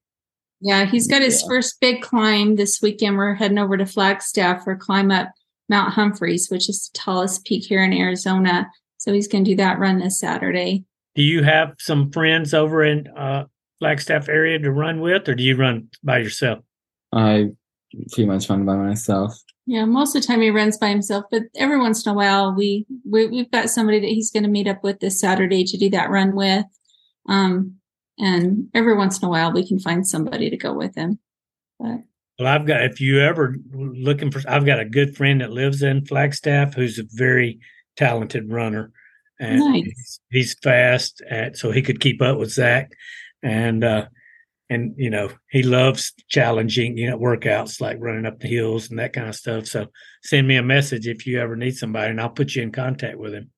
Yeah, he's got his Yeah. first big climb this weekend. We're heading over to Flagstaff for climb up Mount Humphreys, which is the tallest peak here in Arizona. So he's going to do that run this Saturday. Do you have some friends over in uh, Flagstaff area to run with, or do you run by yourself? I pretty much run by myself. Yeah, most of the time he runs by himself, but every once in a while we, we we've got somebody that he's going to meet up with this Saturday to do that run with. Um, and every once in a while we can find somebody to go with him. But Well, I've got, if you ever looking for, I've got a good friend that lives in Flagstaff who's a very talented runner. And Nice. he's, he's fast, and so he could keep up with Zach. And, uh, and, you know, he loves challenging, you know, workouts like running up the hills and that kind of stuff. So send me a message if you ever need somebody and I'll put you in contact with him.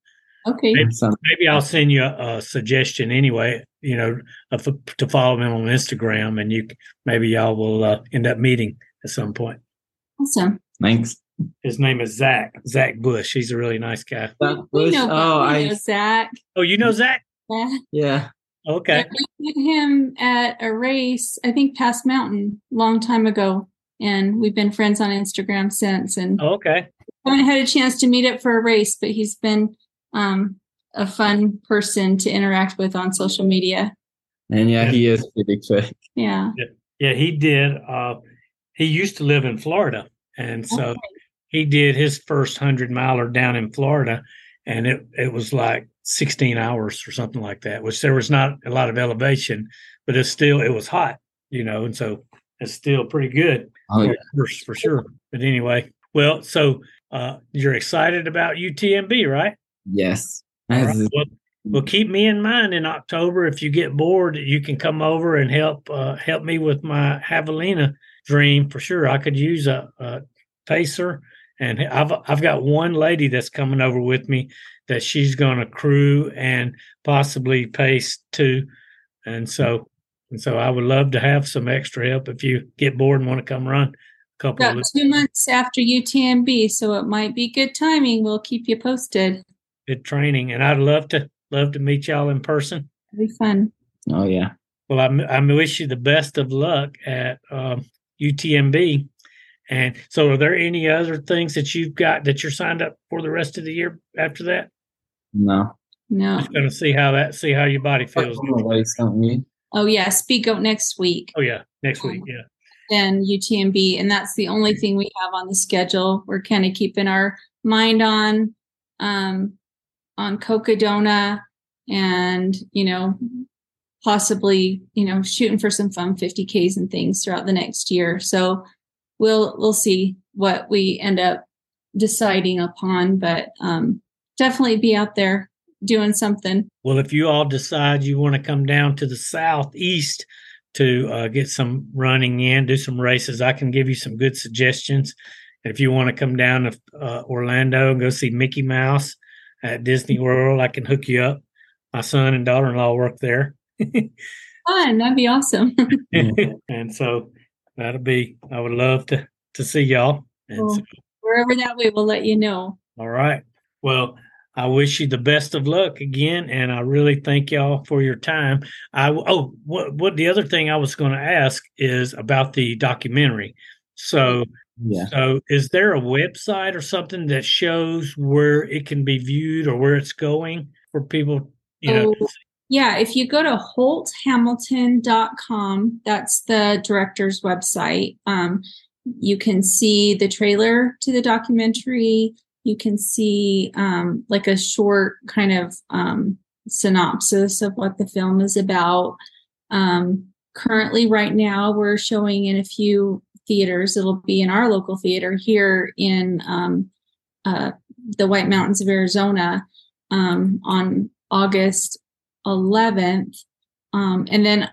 okay, Maybe- So, Maybe I'll send you a, a suggestion anyway, you know, of, to follow him on Instagram and you, maybe y'all will uh, end up meeting at some point. awesome. thanks. His name is Zach. Zach Bush. He's a really nice guy. That We know, oh, we I know Zach. Oh, you know Zach? Yeah. yeah. Okay. We met him at a race, I think Pass Mountain, long time ago. And we've been friends on Instagram since and Okay. haven't had a chance to meet up for a race, but he's been um, a fun person to interact with on social media. And yeah, he is pretty quick. Yeah. Yeah, he did. Uh, he used to live in Florida. And so he did his first hundred miler down in Florida. And it, it was like 16 hours or something like that, which there was not a lot of elevation, but it's still, it was hot, you know, and so it's still pretty good. Oh yeah. for, for sure. But anyway, well, so uh, you're excited about UTMB, right? Yes. Right. Well, well, keep me in mind in October. If you get bored, you can come over and help uh, help me with my Javelina Jundred for sure. I could use a, a pacer, and I've I've got one lady that's coming over with me that she's going to crew and possibly pace too, and so and so I would love to have some extra help if you get bored and want to come run a couple Got of two months after UTMB, so it might be good timing. We'll keep you posted. good training, and I'd love to love to meet y'all in person. It'll be fun. oh yeah. Well, I, I wish you the best of luck at um, UTMB. And so, are there any other things that you've got that you're signed up for the rest of the year after that? No. No. Just going to see how that, see how your body feels. On the race, don't we? Oh yeah, Speedgoat next week. Oh yeah, next week. Yeah. Then UTMB, and that's the only thing we have on the schedule. We're kind of keeping our mind on um on Cocodona and you know possibly you know shooting for some fun 50ks and things throughout the next year. So we'll we'll see what we end up deciding upon, but um definitely be out there doing something. Well, if you all decide you want to come down to the southeast to uh, get some running in, do some races, I can give you some good suggestions. If you want to come down to uh, Orlando and go see Mickey Mouse at Disney World, I can hook you up. My son and daughter in law work there. Fun, that'd be awesome. and so that'll be. I would love to to see y'all. And Well, so- wherever that way, we'll let you know. all right. Well, I wish you the best of luck again, and I really thank y'all for your time. I oh, what what the other thing I was going to ask is about the documentary. So, Yeah. so is there a website or something that shows where it can be viewed or where it's going for people? You know, Oh, yeah, if you go to holthamilton.com, that's the director's website. Um, you can see the trailer to the documentary. You can see um, like a short kind of um, synopsis of what the film is about. Um, currently, right now, we're showing in a few theaters. It'll be in our local theater here in um, uh, the White Mountains of Arizona um, on August 11th. Um, and then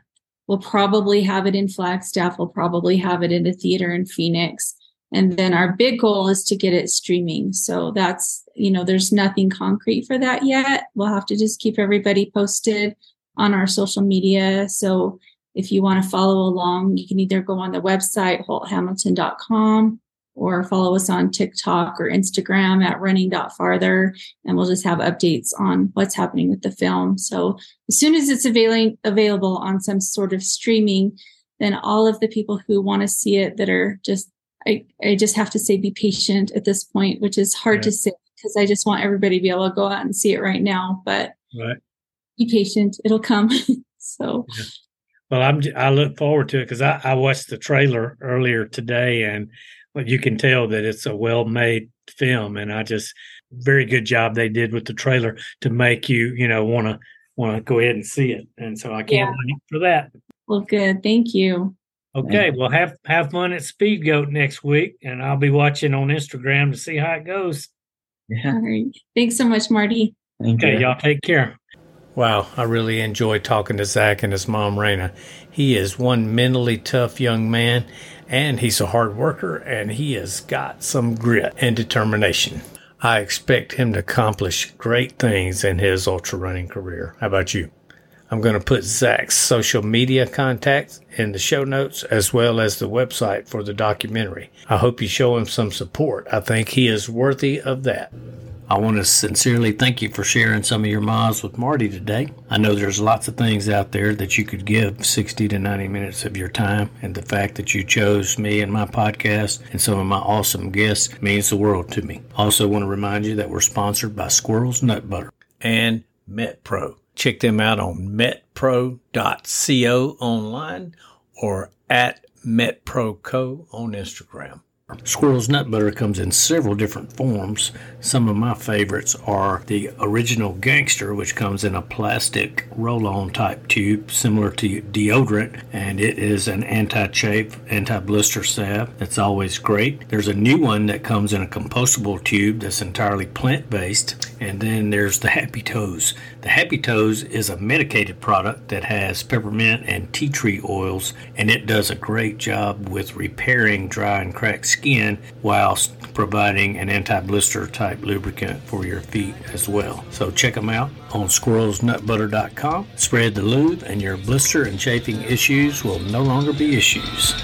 we'll probably have it in Flagstaff. We'll probably have it in a theater in Phoenix. And then our big goal is to get it streaming. So that's, you know, there's nothing concrete for that yet. We'll have to just keep everybody posted on our social media. So if you want to follow along, you can either go on the website, holthamilton.com, or follow us on TikTok or Instagram at running.farther. And we'll just have updates on what's happening with the film. So as soon as it's availing, available on some sort of streaming, then all of the people who want to see it that are just, I, I just have to say, be patient at this point, which is hard to say because I just want everybody to be able to go out and see it right now. But right. be patient, it'll come. so Well, I'm, I look forward to it because I, I watched the trailer earlier today, and you can tell that it's a well-made film, and I just very good job they did with the trailer to make you, you know, want to want to go ahead and see it, and so I can't wait for that. well, good. Thank you. Okay, well have have fun at Speedgoat next week, and I'll be watching on Instagram to see how it goes. Yeah. All right. Thanks so much, Marty. Thank Okay, you. y'all take care. Wow, I really enjoyed talking to Zach and his mom, Raina. He is one mentally tough young man, and he's a hard worker, and he has got some grit and determination. I expect him to accomplish great things in his ultra running career. How about you? I'm going to put Zach's social media contacts in the show notes as well as the website for the documentary. I hope you show him some support. I think he is worthy of that. I want to sincerely thank you for sharing some of your miles with Marty today. I know there's lots of things out there that you could give 60 to 90 minutes of your time, and the fact that you chose me and my podcast and some of my awesome guests means the world to me. Also, want to remind you that we're sponsored by Squirrels Nut Butter and MetPro. Check them out on metpro.co online or at MetProCo on Instagram. Squirrel's Nut Butter comes in several different forms. Some of my favorites are the original Gangster, which comes in a plastic roll on type tube similar to deodorant, and it is an anti chafe, anti blister salve that's always great. There's a new one that comes in a compostable tube that's entirely plant based, and then there's the Happy Toes. The Happy Toes is a medicated product that has peppermint and tea tree oils, and it does a great job with repairing dry and cracked skin whilst providing an anti-blister type lubricant for your feet as well. So check them out on squirrelsnutbutter.com. Spread the lube and your blister and chafing issues will no longer be issues.